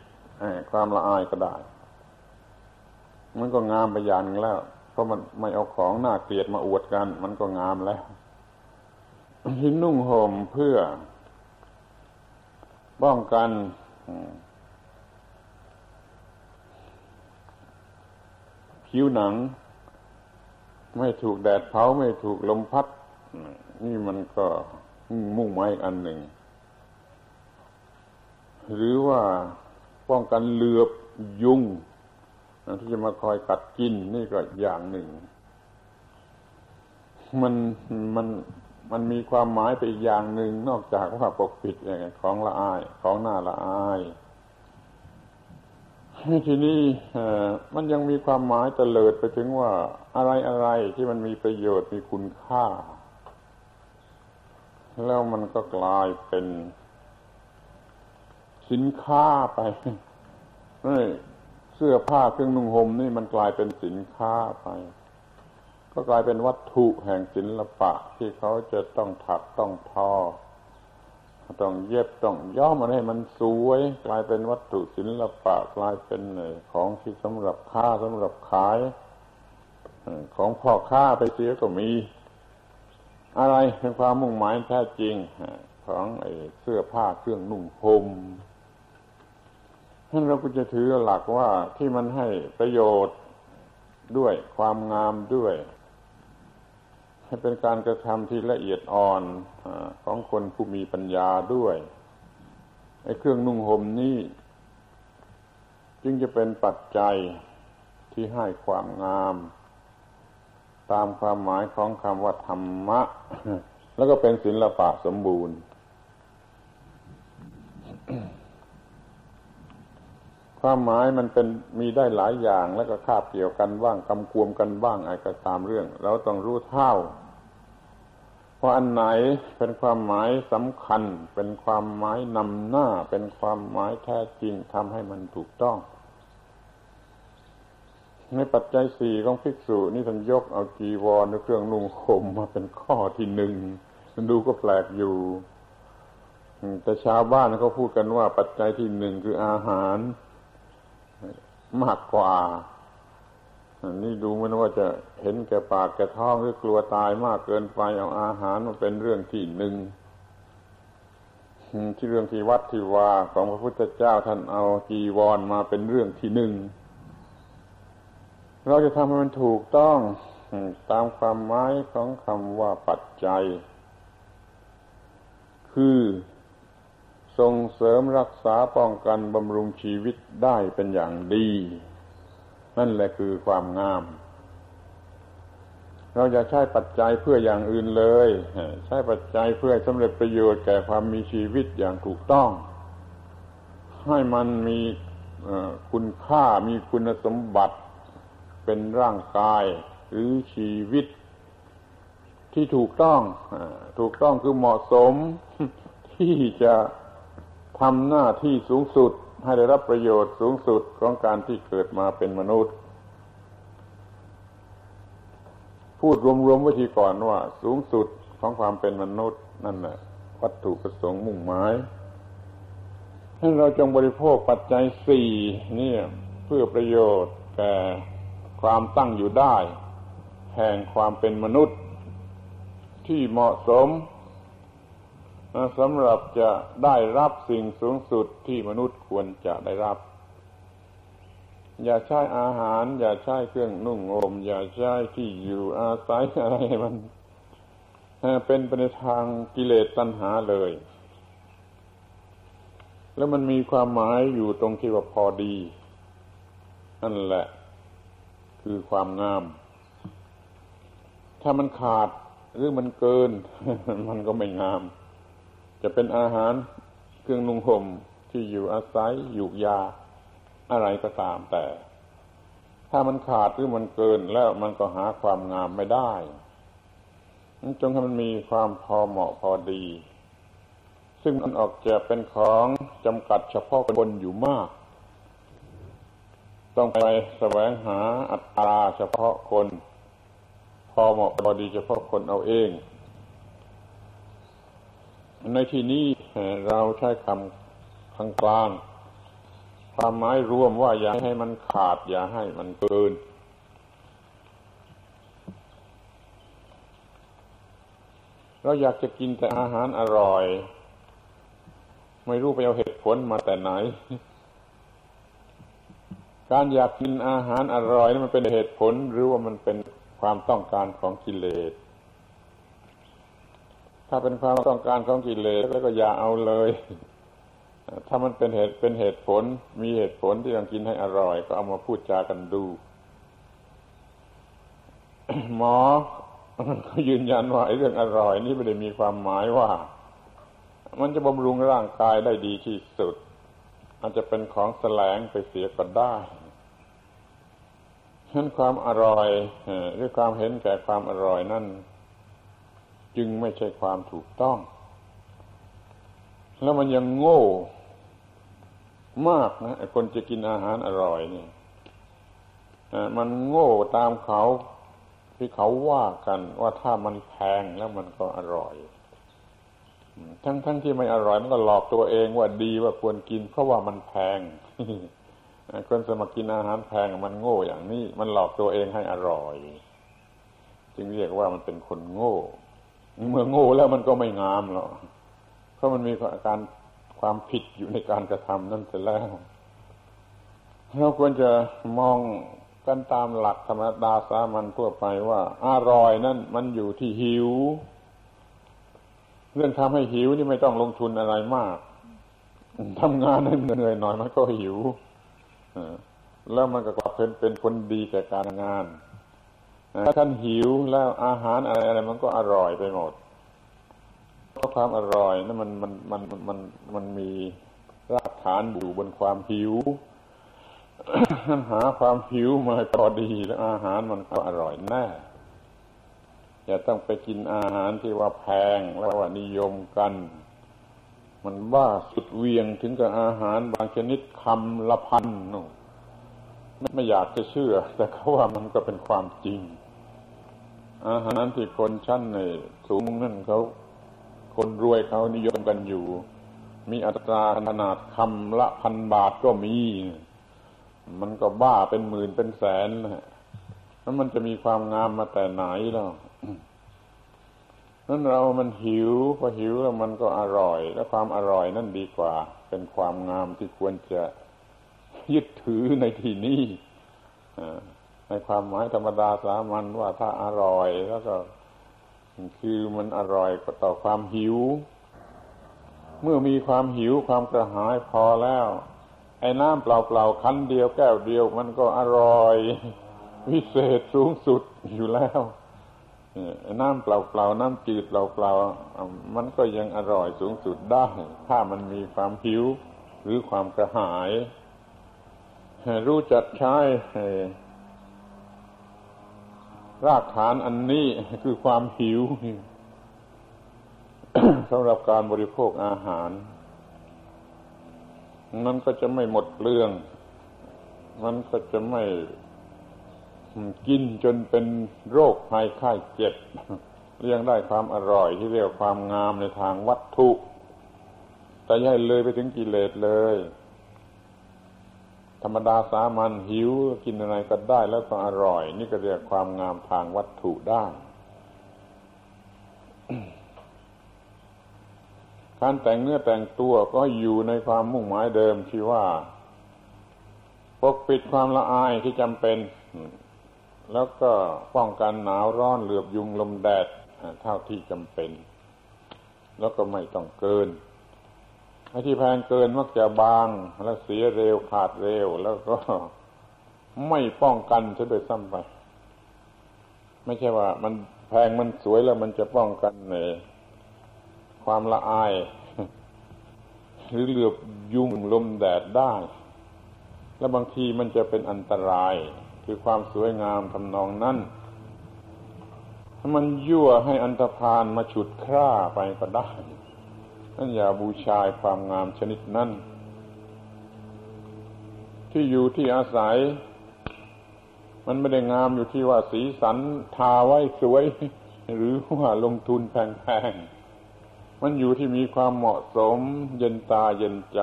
ความละอายก็ได้ มันก็งามไปอย่างนึงแล้ว เพราะมันไม่เอาของหน้าเกลียดมาอวดกัน มันก็งามแล้วที่นุ่งห่มเพื่อป้องกัน ผิวหนัง ไม่ถูกแดดเผาไม่ถูกลมพัด นี่มันก็มุ่งไม้อันหนึ่ง หรือว่าป้องกันเหลือบยุงที่จะมาคอยกัดกินนี่ก็อย่างหนึ่ง มันมันมันมีความหมายไปอีกอย่างหนึ่งนอกจากว่าปกปิดของละอาย ของหน้าละอาย ทีนี้มันยังมีความหมายเตลิดไปถึงว่าอะไรอะไรที่มันมีประโยชน์มีคุณค่า แล้วมันก็กลายเป็น สินค้าไปเสื้อผ้าเครื่องนุ่งห่มนี่มันกลายเป็นสินค้าไป ก็กลายเป็นวัตถุแห่งศิลปะที่เขาจะต้องถักต้องทอ ต้องเย็บต้องย้อมมันให้มันสวย กลายเป็นวัตถุศิลปะกลายเป็นของที่สำหรับค้าสำหรับขายของพ่อค้าไปเสียก็มี อะไรเป็นความมุ่งหมายแท้จริงของไอ้เสื้อผ้าเครื่องนุ่งห่มท่านเราก็จะถือหลักว่าที่มันให้ประโยชน์ด้วยความงามด้วย ให้เป็นการกระทำที่ละเอียดอ่อนของคนผู้มีปัญญาด้วยไอ้เครื่องนุ่งห่มนี้จึงจะเป็นปัจจัยที่ให้ความงาม ตามความหมายของคำว่าธรรมะ แล้วก็เป็นศิลปะสมบูรณ์ ความหมายมันเป็นมีได้หลายอย่างแล้วก็คาบเกี่ยวกันบ้างกำกวมกันบ้างอะไรก็ตามเรื่อง เราต้องรู้เท่าว่าอันไหนเป็นความหมายสำคัญ เป็นความหมายนำหน้า เป็นความหมายแท้จริงทำให้มันถูกต้อง ในปัจจัยสี่ของภิกษุนี่ท่านยกเอาจีวรหรือเครื่องนุ่งห่มมาเป็นข้อที่หนึ่งมันดูก็แปลกอยู่ แต่ชาวบ้านเขาพูดกันว่าปัจจัยที่หนึ่งคืออาหาร มากกว่านี่ดูมันว่าจะเห็นแก่ปากแก่ท้องหรือกลัวตายมากเกินไปเอาอาหารมาเป็นเรื่องที่หนึ่งที่เรื่องที่วัดที่วาของพระพุทธเจ้าท่านเอาจีวรมาเป็นเรื่องที่หนึ่งเราจะทำให้มันถูกต้องตามความหมายของคำว่าปัจจัย คือ ส่งเสริมรักษาป้องกันบำรุงชีวิตได้เป็นอย่างดี นั่นแหละคือความงาม เราจะใช้ปัจจัยเพื่ออย่างอื่นเลย ใช้ปัจจัยเพื่อสำเร็จประโยชน์แก่ความมีชีวิตอย่างถูกต้อง ให้มันมีคุณค่ามีคุณสมบัติเป็นร่างกายหรือชีวิตที่ถูกต้อง ถูกต้องคือเหมาะสมที่จะ ทำหน้าที่สูงสุดให้ได้รับประโยชน์สูงสุดของการที่เกิดมาเป็นมนุษย์ พูดรวมๆไว้ทีก่อนว่า สูงสุดของความเป็นมนุษย์นั่นแหละวัตถุประสงค์มุ่งหมายให้เราจงบริโภคปัจจัยสี่นี่เพื่อประโยชน์แก่ความตั้งอยู่ได้ แห่งความเป็นมนุษย์ ที่เหมาะสม สำหรับจะได้รับสิ่งสูงสุดที่มนุษย์ควรจะได้รับ อย่าใช้อาหาร อย่าใช้เครื่องนุ่งห่มอย่าใช้ที่อยู่อาศัยอะไรมันเป็นไปในทางกิเลสตัณหาเลย แล้วมันมีความหมายอยู่ตรงที่ว่าพอดี นั่นแหละ คือความงาม ถ้ามันขาดหรือมันเกิน มันก็ไม่งาม จะเป็นอาหารเครื่องนุ่งห่มที่อยู่อาศัยอยู่ยา อะไรก็ตามแต่ ถ้ามันขาดหรือมันเกินแล้วมันก็หาความงามไม่ได้จงให้มันมีความพอเหมาะพอดี ซึ่งมันออกจะเป็นของจำกัดเฉพาะคนอยู่มาก ต้องไปแสวงหาอัตราเฉพาะคน พอเหมาะพอดีเฉพาะคนเอาเอง ในที่นี้เราใช้คำกลางกลางความหมายรวมว่าอย่าให้มันขาด อย่าให้มันเกิน เราอยากจะกินแต่อาหารอร่อย ไม่รู้ไปเอาเหตุผลมาแต่ไหน การอยากกินอาหารอร่อยนี่มันเป็นเหตุผลหรือว่ามันเป็นความต้องการของกิเลส ถ้าเป็นความต้องการของกิเลสแล้วก็อย่าเอาเลย ถ้ามันเป็นเหตุเป็นเหตุผล มีเหตุผลที่ต้องกินให้อร่อย ก็เอามาพูดจากันดู หมอเขายืนยันว่าไอ้เรื่องอร่อย นี่ไม่ได้มีความหมายว่า มันจะบำรุงร่างกายได้ดีที่สุด อาจจะเป็นของแสลงไปเสียก็ได้ฉะนั้นความอร่อยหรือความเห็นแก่ความอร่อยนั่น จึงไม่ใช่ความถูกต้อง แล้วมันยังโง่ มากนะคนจะกินอาหารอร่อยเนี่ยมันโง่ตามเขาที่เขาว่ากันว่าถ้ามันแพงแล้วมันก็อร่อย ทั้งทั้งที่ไม่อร่อยมันก็หลอกตัวเองว่าดีว่าควรกิน เพราะว่ามันแพงคนสมัครกินอาหารแพงมันโง่อย่างนี้ มันหลอกตัวเองให้อร่อย จึงเรียกว่ามันเป็นคนโง่ เมื่อโง่แล้วมันก็ไม่งามหรอกเพราะมันมีการความผิดอยู่ในการกระทำนั่นเสร็จแล้วเราควรจะมองกันตามหลักธรรมดาสามัญทั่วไปว่า อร่อยนั่นมันอยู่ที่หิว เรื่องทำให้หิวนี่ไม่ต้องลงทุนอะไรมากทำงานให้เหนื่อยหน่อยมันก็หิวแล้วมันก็กลับเป็นเป็นผลดีแก่การงาน ถ้าท่านหิวแล้วอาหารอะไรอะไรมันก็อร่อยไปหมดเพราะความอร่อยนั่นมันมันมันมันมันมีรากฐานอยู่บนความหิวหาความหิวมาพอดีแล้วอาหารมันก็อร่อยแน่อย่าต้องไปกินอาหารที่ว่าแพงแล้วว่านิยมกัน มันบ้าสุดเวียงถึงกับอาหารบางชนิดคำละพันนู่ไม่อยากจะเชื่อ แต่เขาว่ามันก็เป็นความจริง อาหารที่คนชั้นในสูงนั่นเขาคนรวยเขานิยมกันอยู่ มีอัตราขนาดคำละพันบาทก็มี มันก็บ้าเป็นหมื่นเป็นแสนนะแล้วมันจะมีความงามมาแต่ไหนแล้วนั้นเรามันหิวพอหิวแล้วมันก็อร่อย และความอร่อยนั่นดีกว่า เป็นความงามที่ควรจะยึดถือในที่นี้ ในความหมายธรรมดาสามัญว่าถ้าอร่อยแล้วก็คือมันอร่อยก็ต่อความหิว เมื่อมีความหิวความกระหายพอแล้ว ไอ้น้ำเปล่าๆคันเดียวแก้วเดียวมันก็อร่อยวิเศษสูงสุดอยู่แล้วน้ำเปล่าๆน้ำจืดเปล่าๆมันก็ยังอร่อยสูงสุดได้ ถ้ามันมีความหิวหรือความกระหาย รู้จักใช้ รากฐานอันนี้คือความหิวสำหรับการบริโภคอาหาร มันก็จะไม่หมดเปลือง มันก็จะไม่กินจนเป็นโรคภัยไข้เจ็บเรียงได้ความอร่อยที่เรียกความงามในทางวัตถุ แต่ย่ให้เลยไปถึงกิเลสเลย ธรรมดาสามัญหิวกินอะไรก็ได้แล้วก็อร่อย นี่ก็เรียกความงามทางวัตถุได้การแต่งเนื้อแต่งตัวก็อยู่ในความมุ่งหมายเดิมที่ว่า ปกปิดความละอายที่จำเป็น แล้วก็ป้องกันหนาวร้อนเหลือบยุงลมแดดเท่าที่จำเป็น แล้วก็ไม่ต้องเกิน ไอ้ที่แพงเกินมักจะบางแล้วเสียเร็วขาดเร็ว แล้วก็ไม่ป้องกันซะโดยซ้ำไป ไม่ใช่ว่า มันแพงมันสวยแล้วมันจะป้องกันเนี่ยความละอาย หรือเหลือบยุงลมแดดได้ แล้วบางทีมันจะเป็นอันตราย คือความสวยงามทำนองนั้นมันยั่วให้อันตรพานมาฉุดคร่าไปก็ได้ นั่นอย่าบูชาความงามชนิดนั้นที่อยู่ที่อาศัย มันไม่ได้งามอยู่ที่ว่าสีสันทาไว้สวย หรือว่าลงทุนแพงๆ มันอยู่ที่มีความเหมาะสม เย็นตาเย็นใจ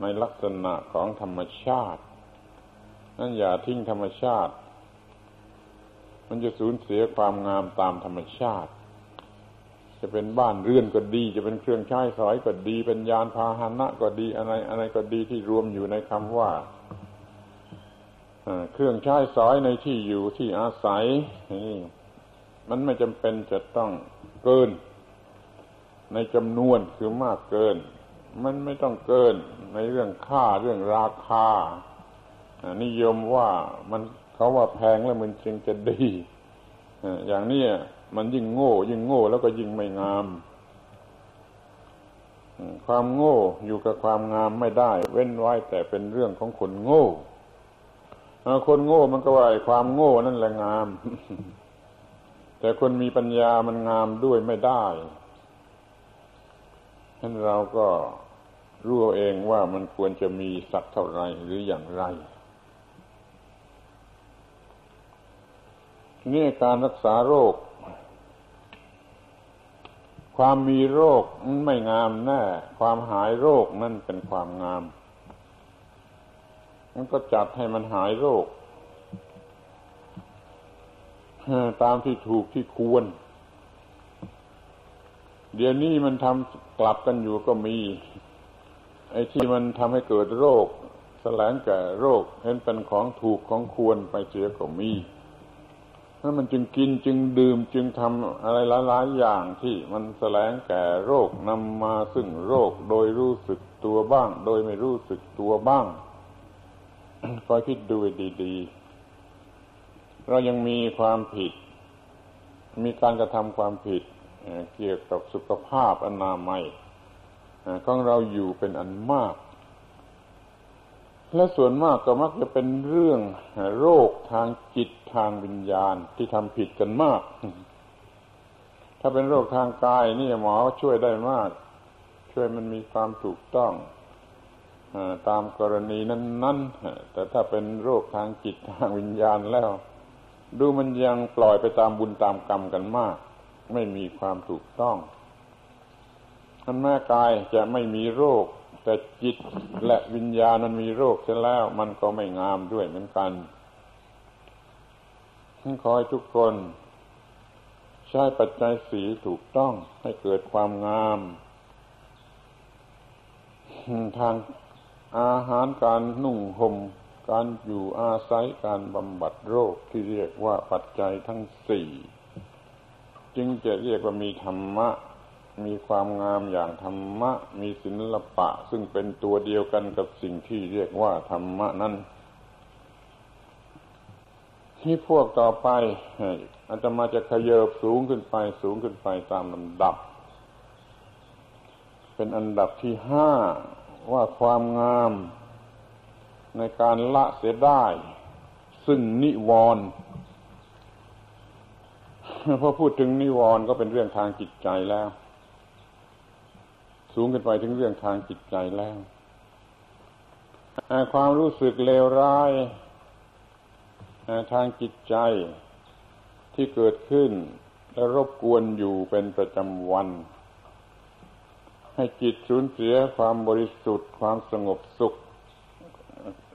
ในลักษณะของธรรมชาติ นั่นอย่าทิ้งธรรมชาติ มันจะสูญเสียความงามตามธรรมชาติ จะเป็นบ้านเรือนก็ดี จะเป็นเครื่องใช้สอยก็ดี เป็นยานพาหนะก็ดีอะไรอะไรก็ดีที่รวมอยู่ในคำว่าเครื่องใช้สอยในที่อยู่ที่อาศัยมันไม่จำเป็นจะต้องเกิน ในจำนวนคือมากเกิน มันไม่ต้องเกิน ในเรื่องค่าเรื่องราคานิยมว่ามันเขาว่าแพงแล้วมันจึงจะดีอย่างนี้ มันยิ่งโง่ ยิ่งโง่แล้วก็ยิ่งไม่งามความโง่อยู่กับความงามไม่ได้ เว้นไว้แต่เป็นเรื่องของคนโง่คนโง่มันก็ว่าความโง่นั่นแหละงาม แต่คนมีปัญญามันงามด้วยไม่ได้ฉะนั้นเราก็รู้เองว่ามันควรจะมีสักเท่าไรหรืออย่างไรนี่การรักษาโรค ความมีโรคมันไม่งามแน่ ความหายโรคนั่นเป็นความงาม มันก็จัดให้มันหายโรคตามที่ถูกที่ควร เดี๋ยวนี้มันทำกลับกันอยู่ก็มี ไอ้ที่มันทำให้เกิดโรคแสลงแก่โรคเห็นเป็นของถูกของควรไปเสียก็มี นั่นมันจึงกินจึงดื่มจึงทำอะไรหลายๆอย่างที่มันแสลงแก่โรคนำมาซึ่งโรคโดยรู้สึกตัวบ้าง โดยไม่รู้สึกตัวบ้างคอยคิดดูดีๆ เรายังมีความผิด มีการกระทำความผิดเกี่ยวกับสุขภาพอนามัยของเราอยู่เป็นอันมาก และส่วนมากก็มักจะเป็นเรื่องโรคทางจิตทางวิญญาณที่ทำผิดกันมาก ถ้าเป็นโรคทางกายนี่หมอช่วยได้มาก ช่วยมันมีความถูกต้องตามกรณีนั้น ๆ แต่ถ้าเป็นโรคทางจิตทางวิญญาณแล้ว ดูมันยังปล่อยไปตามบุญตามกรรมกันมาก ไม่มีความถูกต้องอันแม่กายจะไม่มีโรค แต่จิตและวิญญาณมันมีโรคเสียแล้ว มันก็ไม่งามด้วยเหมือนกันขอให้ทุกคน ใช้ปัจจัยสีถูกต้องให้เกิดความงาม ทางอาหารการนุ่งห่มการอยู่อาศัยการบำบัดโรคที่เรียกว่าปัจจัยทั้งสี่ จึงจะเรียกว่ามีธรรมะ มีความงามอย่างธรรมะ มีศิลปะ ซึ่งเป็นตัวเดียวกันกับสิ่งที่เรียกว่าธรรมะนั้นที่พวกต่อไปอาจจะมาจะขยบสูงขึ้นไป สูงขึ้นไปตามลำดับ เป็นอันดับที่ห้าว่าความงามในการละเสียได้ ซึ่งนิวรณ์พอพูดถึงนิวรณ์ก็เป็นเรื่องทางจิตใจแล้ว สูงขึ้นไปถึงเรื่องทางจิตใจแล้วความรู้สึกเลวร้ายทางจิตใจที่เกิดขึ้น และรบกวนอยู่เป็นประจำวัน ให้จิตสูญเสียความบริสุทธิ์ ความสงบสุข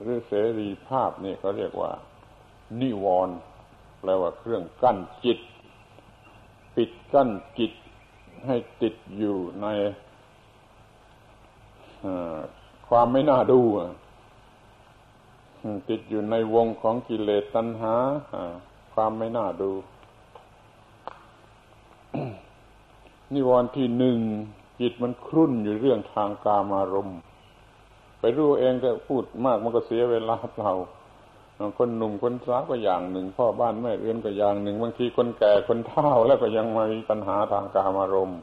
หรือเสรีภาพนี่เขาเรียกว่า นิวรณ์แปลว่าเครื่องกั้นจิต ปิดกั้นจิตให้ติดอยู่ใน ความไม่น่าดูติดอยู่ในวงของกิเลสตัณหาความไม่น่าดู นิวรณ์ที่หนึ่งจิตมันครุ่นอยู่เรื่องทางกามารมณ์ไปรู้เองก็พูดมากมันก็เสียเวลาเปล่าคนหนุ่มคนสาวก็อย่างหนึ่ง พ่อบ้านแม่เรือนก็อย่างหนึ่งบางทีคนแก่คนเฒ่าแล้วก็ยังมีปัญหาทางกามารมณ์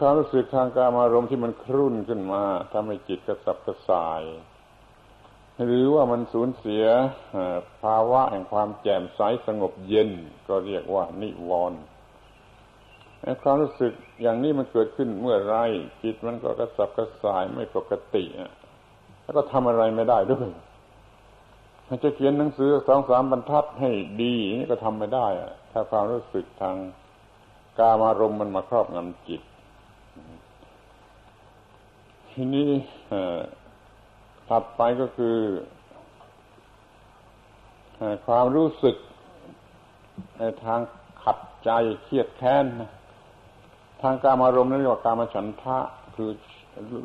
ความรู้สึกทางการมารมณ์ที่มันครุ่นขึ้นมาทำให้จิตกระสับกระส่าย หรือว่ามันสูญเสียภาวะแห่งความแจ่มใสสงบเย็น ก็เรียกว่านิวรณ์ความรู้สึกอย่างนี้มันเกิดขึ้นเมื่อไรจิตมันก็กระสับกระส่ายไม่ปกติแล้วก็ทำอะไรไม่ได้ด้วยจะเขียนหนังสือสองสามบรรทัดให้ดีนี่ก็ทำไม่ได้ถ้าความรู้สึกทางกามารมณ์มันมาครอบงำจิต ทีนี้ถัดไปก็คือความรู้สึกในทางขัดใจเครียดแค้นทางการอารมณ์นั้นเรียกว่าการมาฉันทะคือ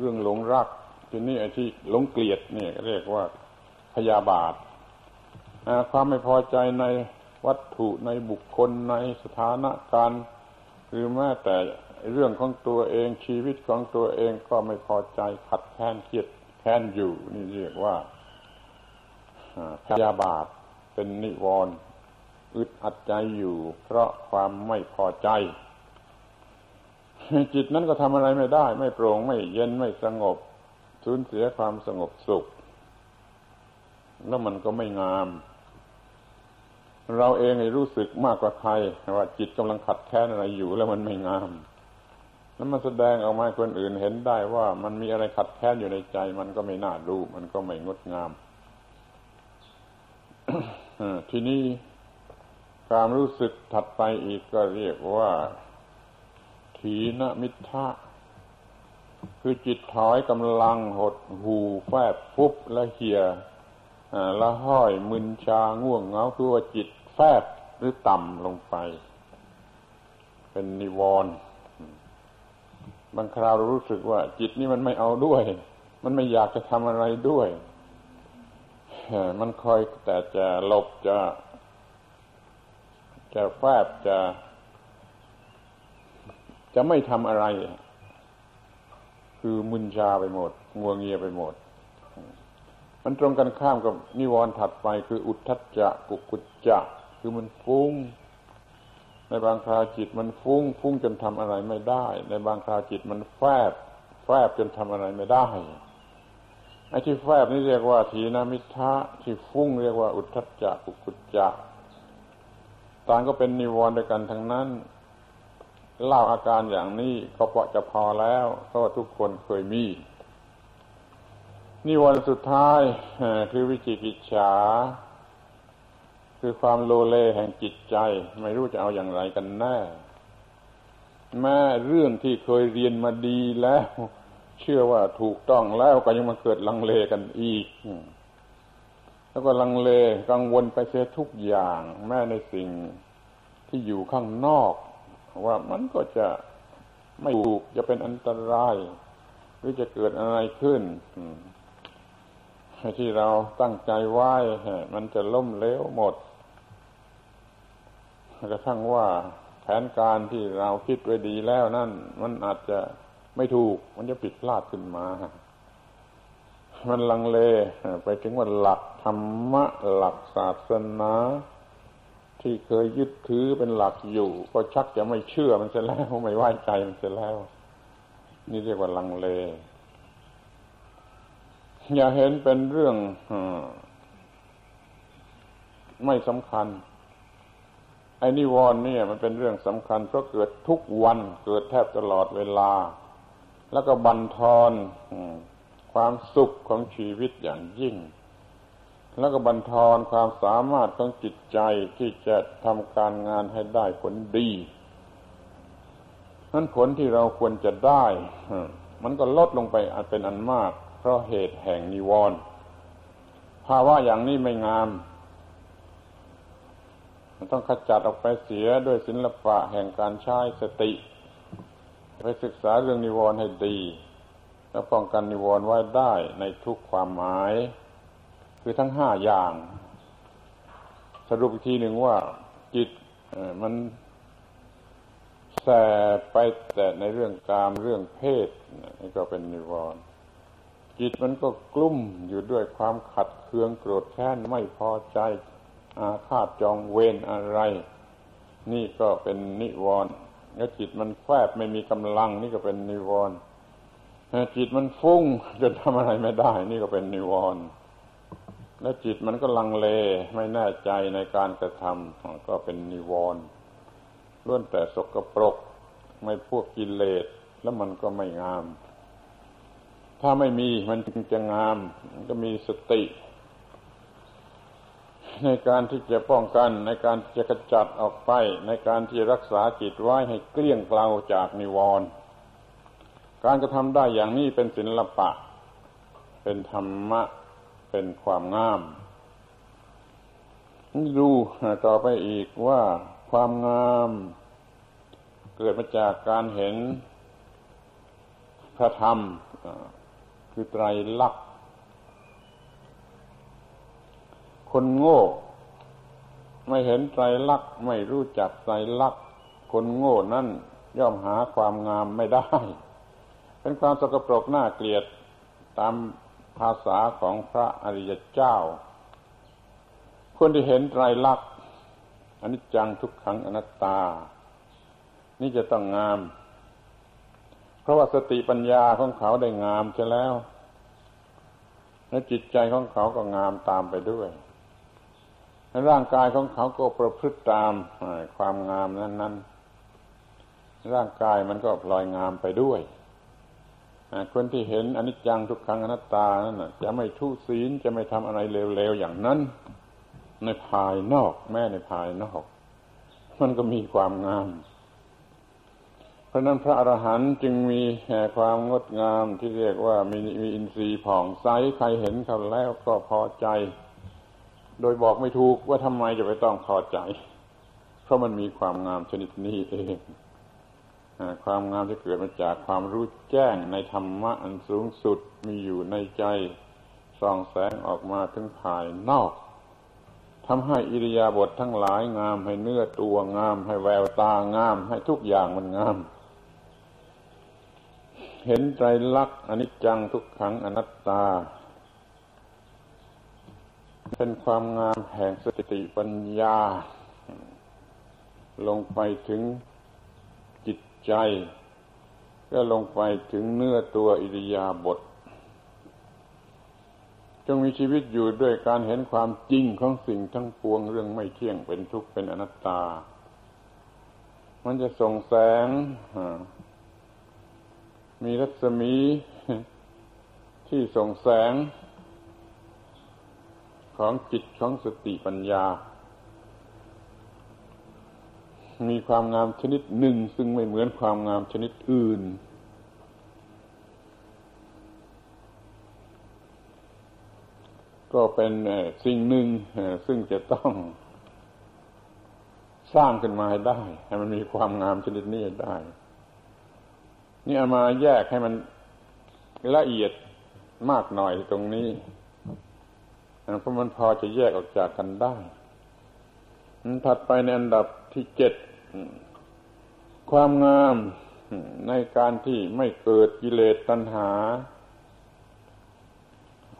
เรื่องหลงรักทีนี้ไอ้ที่หลงเกลียดนี่เรียกว่าพยาบาทความไม่พอใจในวัตถุในบุคคลในสถานการหรือแม้แต่ เรื่องของตัวเองชีวิตของตัวเองก็ไม่พอใจขัดแค้นเครียดแค้นอยู่ นี่เรียกว่าพยาบาทเป็นนิวรณ์อึดอัดใจอยู่ เพราะความไม่พอใจ จิตนั้นก็ทำอะไรไม่ได้ ไม่โปร่งไม่เย็นไม่สงบสูญเสียความสงบสุข แล้วมันก็ไม่งาม เราเองรู้สึกมากกว่าใครว่าจิตกำลังขัดแค้นอะไรอยู่แล้วมันไม่งาม แล้วมันแสดงออกมาคนอื่นเห็นได้ว่ามันมีอะไรขัดแค้นอยู่ในใจ มันก็ไม่น่าดูมันก็ไม่งดงามทีนี้ความรู้สึกถัดไปอีกก็เรียกว่า ถีนมิทะคือจิตถอยกำลังหดหูแฟบฟุบและเหี่ยละห้อยมึนชาง่วงเหงาคือว่าจิตแฟบหรือต่ำลงไป เป็นนิวรณ์ บางคราวเรารู้สึกว่า จิตนี่มันไม่เอาด้วย มันไม่อยากจะทำอะไรด้วยมันคอยแต่จะหลบจะ จะแฟบจะ จะไม่ทำอะไร คือมึนชาไปหมดงัวงเงียไปหมด มันตรงกันข้ามกับนิวรณ์ถัดไปคืออุทธัจจะกุกุจจะ คือมันฟุ้ง ในบางคราวจิตมันฟุ้ง ฟุ้งจนทำอะไรไม่ได้ ในบางคราวจิตมันแฟบ แฟบจนทำอะไรไม่ได้ไอ้ที่แฟบนี่เรียกว่าทีนามิทะที่ฟุ้งเรียกว่าอุทธัจจะอุกุจจะต่างก็เป็นนิวรณ์ด้วยกันทั้งนั้นเล่าอาการอย่างนี้ก็พอจะพอแล้วเพราะว่าทุกคนเคยมีนิวรณ์สุดท้ายคือวิจิกิจฉา คือความโลเลแห่งจิตใจ ไม่รู้จะเอาอย่างไรกันแน่แม้เรื่องที่เคยเรียนมาดีแล้ว เชื่อว่าถูกต้องแล้วก็ยังมาเกิดลังเลกันอีก แล้วก็ลังเลกังวลไปเสียทุกอย่าง แม้ในสิ่งที่อยู่ข้างนอก ว่ามันก็จะไม่ถูกจะเป็นอันตราย หรือจะเกิดอะไรขึ้นที่เราตั้งใจไว้มันจะล่มเลวหมด กระทั่งว่าแผนการที่เราคิดไว้ดีแล้วนั่น มันอาจจะไม่ถูก มันจะผิดพลาดขึ้นมา มันลังเลไปถึงว่าหลักธรรมะ หลักศาสนา ที่เคยยึดถือเป็นหลักอยู่ ก็ชักจะไม่เชื่อมันเสียแล้วไม่ไว้ใจมันเสียแล้ว นี่เรียกว่าลังเลอย่าเห็นเป็นเรื่องไม่สำคัญ ไอ้นิวรณ์เนี่ยมันเป็นเรื่องสำคัญเพราะเกิดทุกวันเกิดแทบตลอดเวลา แล้วก็บันทอนความสุขของชีวิตอย่างยิ่ง แล้วก็บันทอนความสามารถของจิตใจที่จะทำการงานให้ได้ผลดีนั้นผลที่เราควรจะได้ มันก็ลดลงไปเป็นอันมาก เพราะเหตุแห่งนิวรณ์ภาวะอย่างนี้ไม่งาม มันต้องขจัดออกไปเสียด้วยศิลปะแห่งการใช้สติ ไปศึกษาเรื่องนิวรณ์ให้ดี แล้วป้องกันนิวรณ์ไว้ได้ในทุกความหมาย คือทั้งห้าอย่าง สรุปอีกทีหนึ่งว่าจิตมันแสไปแต่ในเรื่องกามเรื่องเพศนี่ก็เป็นนิวรณ์จิตมันก็กลุ้มอยู่ด้วยความขัดเคืองโกรธแค้นไม่พอใจ อาฆาตจองเวรอะไร นี่ก็เป็นนิวรณ์แล้วจิตมันแฝบไม่มีกำลัง นี่ก็เป็นนิวรณ์จิตมันฟุ้งจนทำอะไรไม่ได้ นี่ก็เป็นนิวรณ์แล้วจิตมันก็ลังเลไม่แน่ใจในการกระทำก็เป็นนิวรณ์ล้วนแต่สกปรกไม่พวกกิเลสแล้วมันก็ไม่งาม ถ้าไม่มีมันจึงจะงามมันก็มีสติ ในการที่จะป้องกันในการจะกระจัดออกไป ในการที่รักษาจิตไว้ให้เกลี้ยงเกลาจากนิวรณ์การกระทำได้อย่างนี้เป็นศิลปะ เป็นธรรมะ เป็นความงาม ดูต่อไปอีกว่าความงาม เกิดมาจากการเห็นพระธรรม คือไตรลักษ คนโง่ ไม่เห็นไตรลักษณ์ไม่รู้จักไตรลักษณ์คนโง่นั่นย่อมหาความงามไม่ได้ เป็นความสกปรกน่าเกลียดตามภาษาของพระอริยเจ้า คนที่เห็นไตรลักษณ์อนิจจังทุกขังอนัตตา นี่จะต้องงาม เพราะว่าสติปัญญาของเขาได้งามจะแล้ว และจิตใจของเขาก็งามตามไปด้วย ร่างกายของเขาก็ประพฤติตามความงามนั้น ๆ ร่างกายมันก็พลอยงามไปด้วยคนที่เห็นอนิจจังทุกขังอนัตตานั้นจะไม่ทุศีลจะไม่ทำอะไรเลวๆอย่างนั้น ในภายนอก แม่ในภายนอก มันก็มีความงาม เพราะนั้นพระอรหันต์จึงมีแห่ความงดงามที่เรียกว่ามีมีอินทรีย์ผ่องใสใครเห็นเขาแล้วก็พอใจ โดยบอกไม่ถูกว่าทำไมจะไปต้องพอใจ เพราะมันมีความงามชนิดนี้เองความงามที่เกิดมาจากความรู้แจ้งในธรรมะอันสูงสุดมีอยู่ในใจส่องแสงออกมาถึงภายนอกทำให้อิริยาบถททั้งหลายงาม ให้เนื้อตัวงาม ให้แววตางาม ให้ทุกอย่างมันงาม เห็นใจลักษณ์อนิจจังทุกขังอนัตตา เป็นความงามแห่งสติปัญญา ลงไปถึงจิตใจ ก็ลงไปถึงเนื้อตัวอิริยาบถจงมีชีวิตอยู่ด้วยการเห็นความจริงของสิ่งทั้งปวงเรื่องไม่เที่ยงเป็นทุกข์เป็นอนัตตา มันจะส่งแสง มีรัศมีที่ส่งแสง ของจิตของสติปัญญา มีความงามชนิดหนึ่ง ซึ่งไม่เหมือนความงามชนิดอื่น ก็เป็นสิ่งหนึ่งซึ่งจะต้องสร้างขึ้นมาให้ได้ ให้มันมีความงามชนิดนี้ได้ นี่เอามาแยกให้มันละเอียดมากหน่อยตรงนี้ เพราะมันพอจะแยกออกจากกันได้ถัดไปในอันดับที่เจ็ดความงามในการที่ไม่เกิดกิเลสตัณหา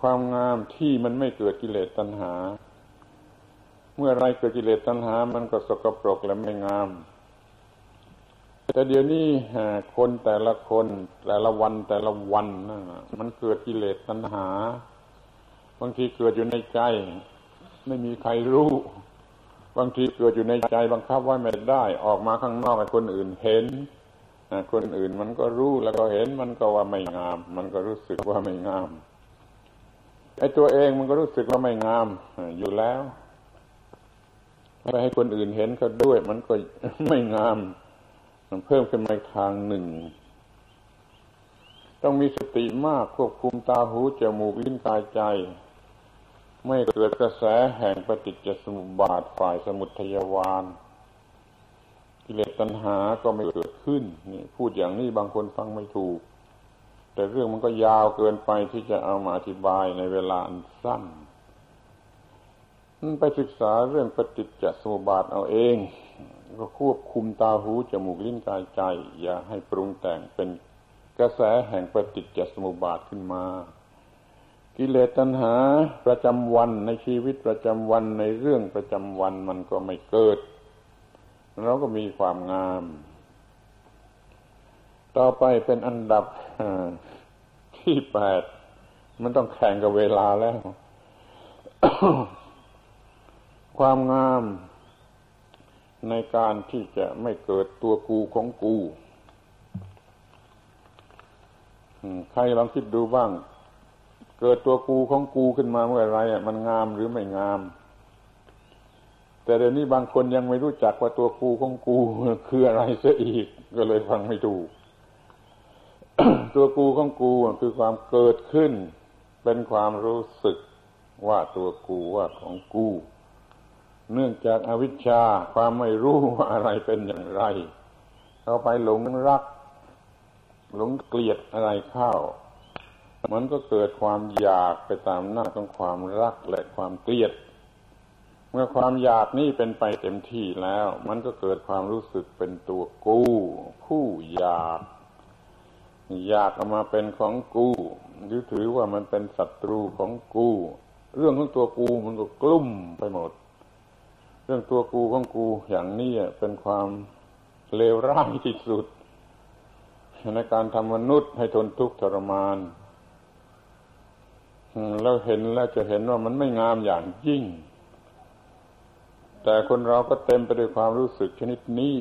ความงามที่มันไม่เกิดกิเลสตัณหา เมื่อไรเกิดกิเลสตัณหา มันก็สกปรกและไม่งาม แต่เดี๋ยวนี้คนแต่ละคนแต่ละวันแต่ละวันนั่นมันเกิดกิเลสตัณหา บางทีเกิดอยู่ในใจ ไม่มีใครรู้ บางทีเกิดอยู่ในใจบังคับไว้ไม่ได้ ออกมาข้างนอกให้คนอื่นเห็นคนอื่นมันก็รู้แล้วก็เห็นมันก็ว่าไม่งาม มันก็รู้สึกว่าไม่งามไอ้ตัวเองมันก็รู้สึกว่าไม่งามอยู่แล้วไปให้คนอื่นเห็นเขาด้วย มันก็ไม่งาม มันเพิ่มขึ้นมาทางหนึ่ง ต้องมีสติมากควบคุมตาหูจมูกลิ้นกายใจ ไม่เกิดกระแสแห่งปฏิจจสมุปบาทฝ่ายสมุทัยวานกิเลสตัณหาก็ไม่เกิดขึ้นนี่พูดอย่างนี้บางคนฟังไม่ถูก แต่เรื่องมันก็ยาวเกินไปที่จะเอามาอธิบายในเวลาอันสั้นไปศึกษาเรื่องปฏิจจสมุปบาทเอาเอง ก็ควบคุมตาหูจมูกลิ้นกายใจ อย่าให้ปรุงแต่งเป็นกระแสแห่งปฏิจจสมุปบาทขึ้นมา กิเลสตัณหาประจำวันในชีวิตประจำวันในเรื่องประจำวันมันก็ไม่เกิด เราก็มีความงาม ต่อไปเป็นอันดับที่แปดมันต้องแข่งกับเวลาแล้ว ความงามในการที่จะไม่เกิดตัวกูของกู ใครลองคิดดูบ้าง เกิดตัวกูของกูขึ้นมาเมื่อไรอะมันงามหรือไม่งาม แต่เดี๋ยวนี้บางคนยังไม่รู้จักว่าตัวกูของกูคืออะไรเสียอีก ก็เลยฟังไม่ถูกตัวกูของกูคือความเกิดขึ้น เป็นความรู้สึกว่าตัวกูว่าของกู เนื่องจากอาวิชชาความไม่รู้ว่าอะไรเป็นอย่างไร เราไปหลงรัก หลงเกลียดอะไรเข้า มันก็เกิดความอยากไปตามหน้าของความรักและความเกลียด เมื่อความอยากนี่เป็นไปเต็มที่แล้ว มันก็เกิดความรู้สึกเป็นตัวกู้ ผู้อยาก อยากเอามาเป็นของกู้หรือถือว่ามันเป็นศัตรูของกู้ เรื่องของตัวกูมันก็กลุ่มไปหมด เรื่องตัวกูของกูอย่างนี้เป็นความเลวร้ายที่สุดในการทำมนุษย์ให้ทนทุกข์ทรมาน แล้วเห็นแล้วจะเห็นว่ามันไม่งามอย่างยิ่ง แต่คนเราก็เต็มไปด้วยความรู้สึกชนิดนี้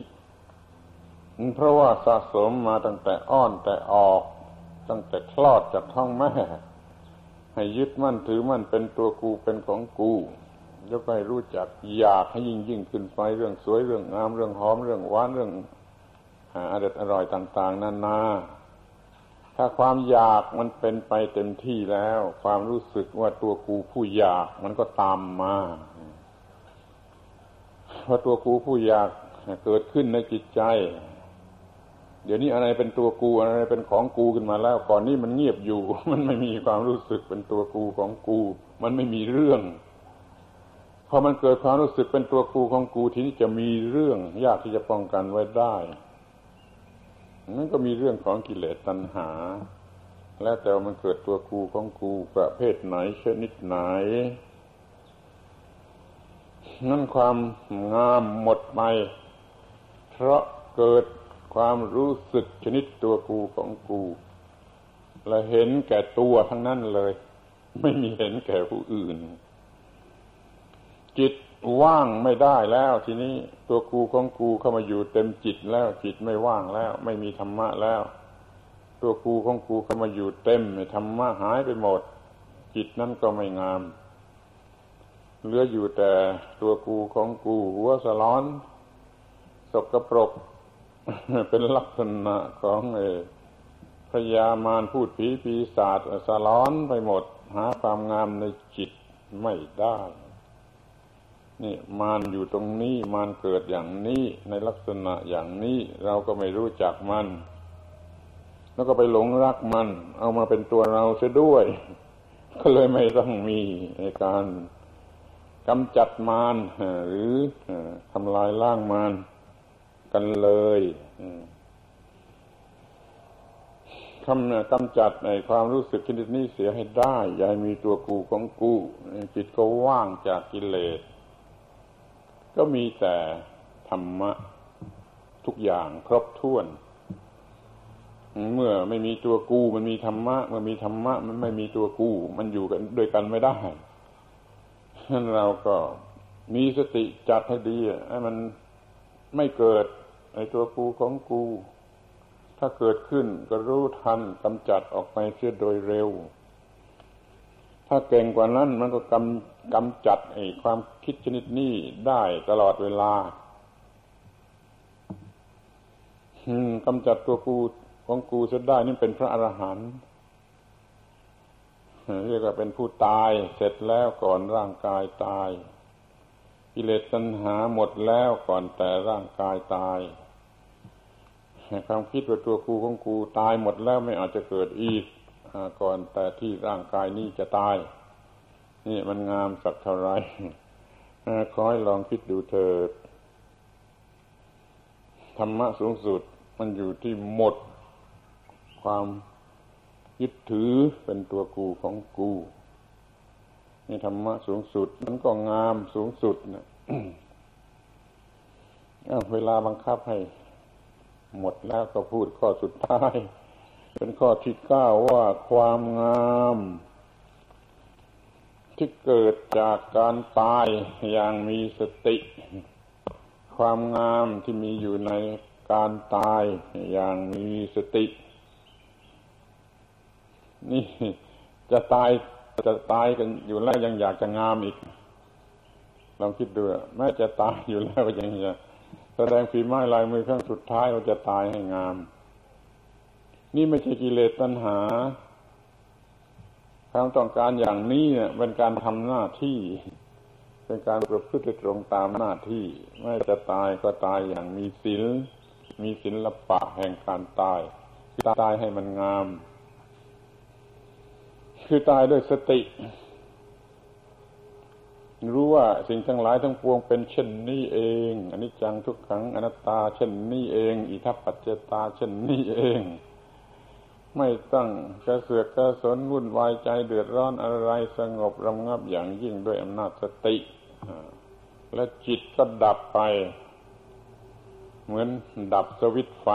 เพราะว่าสะสมมาตั้งแต่อ้อนแต่ออก ตั้งแต่คลอดจากท้องแม่ ให้ยึดมั่นถือมั่นเป็นตัวกูเป็นของกูยกให้รู้จักอยากให้ยิ่งยิ่งขึ้นไปเรื่องสวยเรื่องงามเรื่องหอมเรื่องหวานเรื่องอร่อยอร่อยต่าง ๆนานา ถ้าความอยากมันเป็นไปเต็มที่แล้ว ความรู้สึกว่าตัวกูผู้อยากมันก็ตามมาพอตัวกูผู้อยากเกิดขึ้นในจิตใจ เดี๋ยวนี้อะไรเป็นตัวกูอะไรเป็นของกูขึ้นมาแล้ว ก่อนนี้มันเงียบอยู่ มันไม่มีความรู้สึกเป็นตัวกูของกู มันไม่มีเรื่องพอมันเกิดความรู้สึกเป็นตัวกูของกูทีนี้จะมีเรื่อง ยากที่จะป้องกันไว้ได้ นั่นก็มีเรื่องของกิเลสตัณหา แล้วแต่ว่ามันเกิดตัวกูของกูประเภทไหนชนิดไหน นั่นความงามหมดไป เพราะเกิดความรู้สึกชนิดตัวกูของกู และเห็นแก่ตัวทั้งนั้นเลย ไม่มีเห็นแก่ผู้อื่น จิต ว่างไม่ได้แล้วทีนี้ตัวกูของกูเข้ามาอยู่เต็มจิตแล้วจิตไม่ว่างแล้ว ไม่มีธรรมะแล้ว ตัวกูของกูเข้ามาอยู่เต็มธรรมะหายไปหมด จิตนั่นก็ไม่งาม เหลืออยู่แต่ตัวกูของกูหัวสลอนสกปรกเป็นลักษณะของเอพยามารพูดผีปีศาจสลอนไปหมด หาความงามในจิตไม่ได้ นี่มานอยู่ตรงนี้มานเกิดอย่างนี้ในลักษณะอย่างนี้เราก็ไม่รู้จักมัน แล้วก็ไปหลงรักมัน เอามาเป็นตัวเราเสียด้วย ก็เลยไม่ต้องมีในการกำจัดมารหรือทำลายล่างมารกันเลยคำกำจัดในความรู้สึกชนิดนี้เสียให้ได้ อย่าให้มีตัวกูของกูจิตก็ว่างจากกิเลส ก็มีแต่ธรรมะทุกอย่างครบถ้วน เมื่อไม่มีตัวกูมันมีธรรมะเมื่อมีธรรมะมันไม่มีตัวกู มันอยู่กันด้วยกันไม่ได้ฉะนั้นเราก็มีสติจัดให้ดีให้มันไม่เกิดไอตัวกูของกู ถ้าเกิดขึ้นก็รู้ทันกำจัดออกไปเสียโดยเร็ว ถ้าเก่งกว่านั้นมันก็กำ กำจัดไอ้ความคิดชนิดนี้ได้ตลอดเวลากำจัดตัวกูของกูจะได้นี่เป็นพระอรหันต์เรียกว่าเป็นผู้ตายเสร็จแล้วก่อนร่างกายตาย กิเลสตัณหาหมดแล้วก่อนแต่ร่างกายตายความคิดว่าตัวกูของกูตายหมดแล้วไม่อาจจะเกิดอีกก่อนแต่ที่ร่างกายนี้จะตาย นี่มันงามสักเท่าไรขอให้ลองคิดดูเถิด ธรรมะสูงสุดมันอยู่ที่หมด ความยึดถือเป็นตัวกูของกูนี่ธรรมะสูงสุด มันก็งามสูงสุดนะเวลาบังคับให้ หมดแล้วก็พูดข้อสุดท้าย เป็นข้อที่เก้าว่าความงาม ที่เกิดจากการตายอย่างมีสติ ความงามที่มีอยู่ในการตายอย่างมีสติ นี่จะตายจะตายกันอยู่แล้วยังอยากจะงามอีกลองคิดดูแม้จะตายอยู่แล้วยังจะแสดงฝีไม้ลายมือครั้งสุดท้ายว่าจะตายให้งาม นี่ไม่ใช่กิเลสตัณหา ความต้องการอย่างนี้เนี่ยเป็นการทำหน้าที่ เป็นการประพฤติตรงตามหน้าที่ ไม่จะตายก็ตายอย่างมีศีลมีศีลปะแห่งการตายตายให้มันงาม คือตายด้วยสติ รู้ว่าสิ่งทั้งหลายทั้งปวงเป็นเช่นนี้เองอันนี้จังทุกขังอนัตตา เช่นนี้เอง อิทัปปัจจตา เช่นนี้เอง ไม่ต้องกระเสือกกระสนวุ่นวายใจเดือดร้อนอะไรสงบระงับอย่างยิ่งด้วยอำนาจสติ และจิตก็ดับไป เหมือนดับสวิตไฟ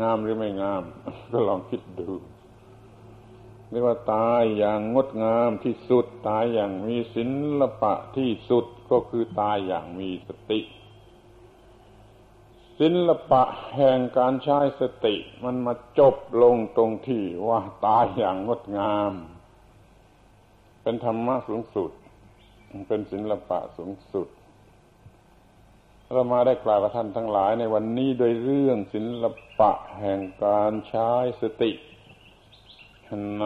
งามหรือไม่งาม ก็ลองคิดดูเรียกว่าตายอย่างงดงามที่สุด ตายอย่างมีศิลปะที่สุดก็คือตายอย่างมีสติ ศิลปะแห่งการใช้สติมันมาจบลงตรงที่ว่าตายอย่างงดงาม เป็นธรรมะสูงสุด เป็นศิลปะสูงสุด เรามาได้กล่าวกับท่านทั้งหลายในวันนี้โดยเรื่องศิลปะแห่งการใช้สติ ใน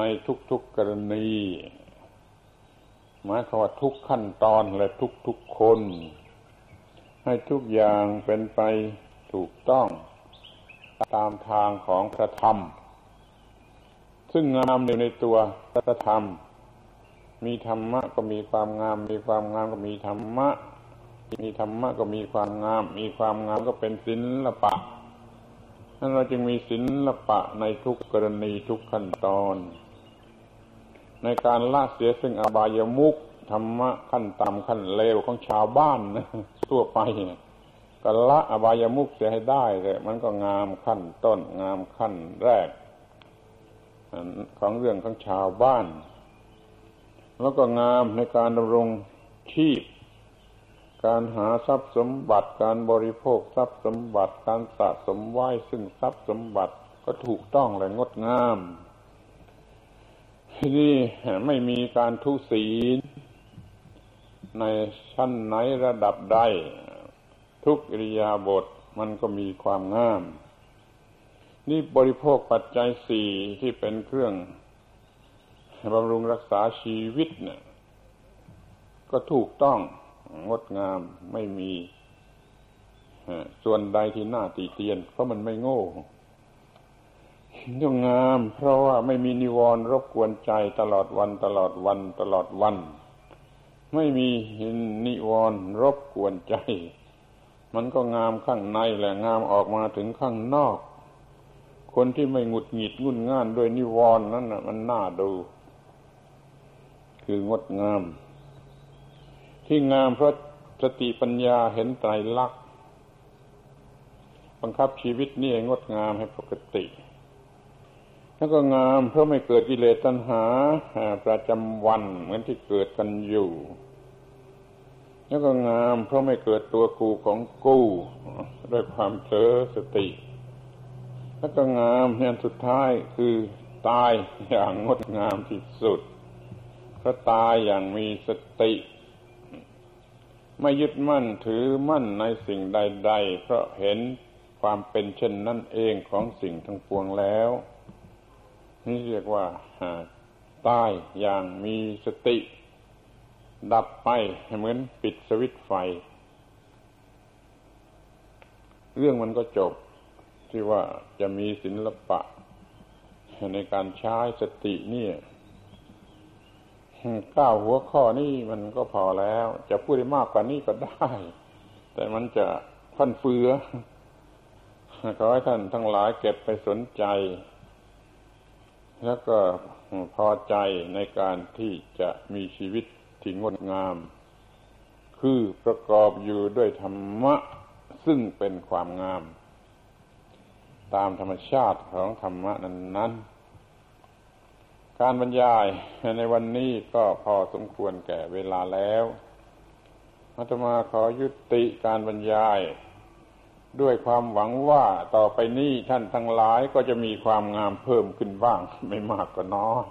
ทุกๆกรณีหมายความว่าทุกขั้นตอนและทุกๆคนให้ทุกอย่างเป็นไป ถูกต้องตามทางของพระธรรม ซึ่งงามอยู่ในตัวพระธรรม มีธรรมะก็มีความงาม มีความงามก็มีธรรมะ มีธรรมะก็มีความงาม มีความงามก็เป็นศิลปะนั้นเราจึงมีศิลปะในทุกกรณีทุกขั้นตอน ในการละเสียซึ่งอบายมุกธรรมะขั้นต่ำขั้นเลวของชาวบ้านนะทั่วไป ก็ละอบายมุกเสียให้ได้เลยมันก็งามขั้นต้น งามขั้นแรก ของเรื่องของชาวบ้าน แล้วก็งามในการดำรงชีพ การหาทรัพย์สมบัติการบริโภคทรัพย์สมบัติการสะสมไว้ซึ่งทรัพย์สมบัติก็ถูกต้องและงดงามที่นี่ไม่มีการทุศีลในชั้นไหนระดับใด ทุกอิริยาบถมันก็มีความงาม นี่บริโภคปัจจัยสี่ที่เป็นเครื่องบำรุงรักษาชีวิตเนี่ยก็ถูกต้องงดงามไม่มีส่วนใดที่น่าตีเตียน เพราะมันไม่โง่ต้องงาม เพราะว่าไม่มีนิวรณ์รบกวนใจตลอดวัน ตลอดวัน ตลอดวัน ไม่มีนิวรณ์รบกวนใจ มันก็งามข้างในแหละงามออกมาถึงข้างนอก คนที่ไม่หงุดหงิดงุนง่านด้วยนิวรณ์นั้นนะมันน่าดู คืองดงาม ที่งามเพราะสติปัญญาเห็นไตรลักษณ์บังคับชีวิตนี่งดงามให้ปกติ แล้วก็งามเพราะไม่เกิดกิเลสตัณหาประจำวันเหมือนที่เกิดกันอยู่ แล้วก็งามเพราะไม่เกิดตัวกูของกู้ด้วยความเผลอสติ แล้วก็งามเนี่ยสุดท้ายคือตายอย่างงดงามที่สุดก็ตายอย่างมีสติ ไม่ยึดมั่นถือมั่นในสิ่งใด ๆ เพราะเห็นความเป็นเช่นนั่นเองของสิ่งทั้งปวงแล้ว นี่เรียกว่าตายอย่างมีสติ ดับไปเหมือนปิดสวิตไฟ เรื่องมันก็จบที่ว่าจะมีศิลปะ ในการใช้สตินี่เก้าหัวข้อนี่มันก็พอแล้ว จะพูดได้มากกว่านี้ก็ได้ แต่มันจะฟันเฟือขอให้ท่านทั้งหลายเก็บไปสนใจ แล้วก็พอใจในการที่จะมีชีวิต ที่งดงาม คือประกอบอยู่ด้วยธรรมะซึ่งเป็นความงาม ตามธรรมชาติของธรรมะนั้น ๆ การบรรยายในวันนี้ก็พอสมควรแก่เวลาแล้วอาตมาขอยุติการบรรยาย ด้วยความหวังว่าต่อไปนี้ท่านทั้งหลายก็จะมีความงามเพิ่มขึ้นบ้าง ไม่มากก็น้อย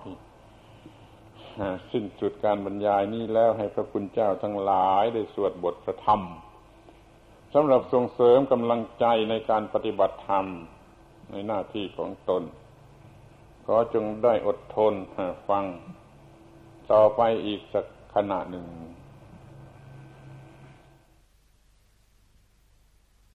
สิ้นสุดการบรรยายนี้แล้วให้พระคุณเจ้าทั้งหลายได้สวดบทพระธรรมสำหรับส่งเสริมกำลังใจในการปฏิบัติธรรมในหน้าที่ของตน ขอจงได้อดทนฟัง ต่อไปอีกสักขณะหนึ่ง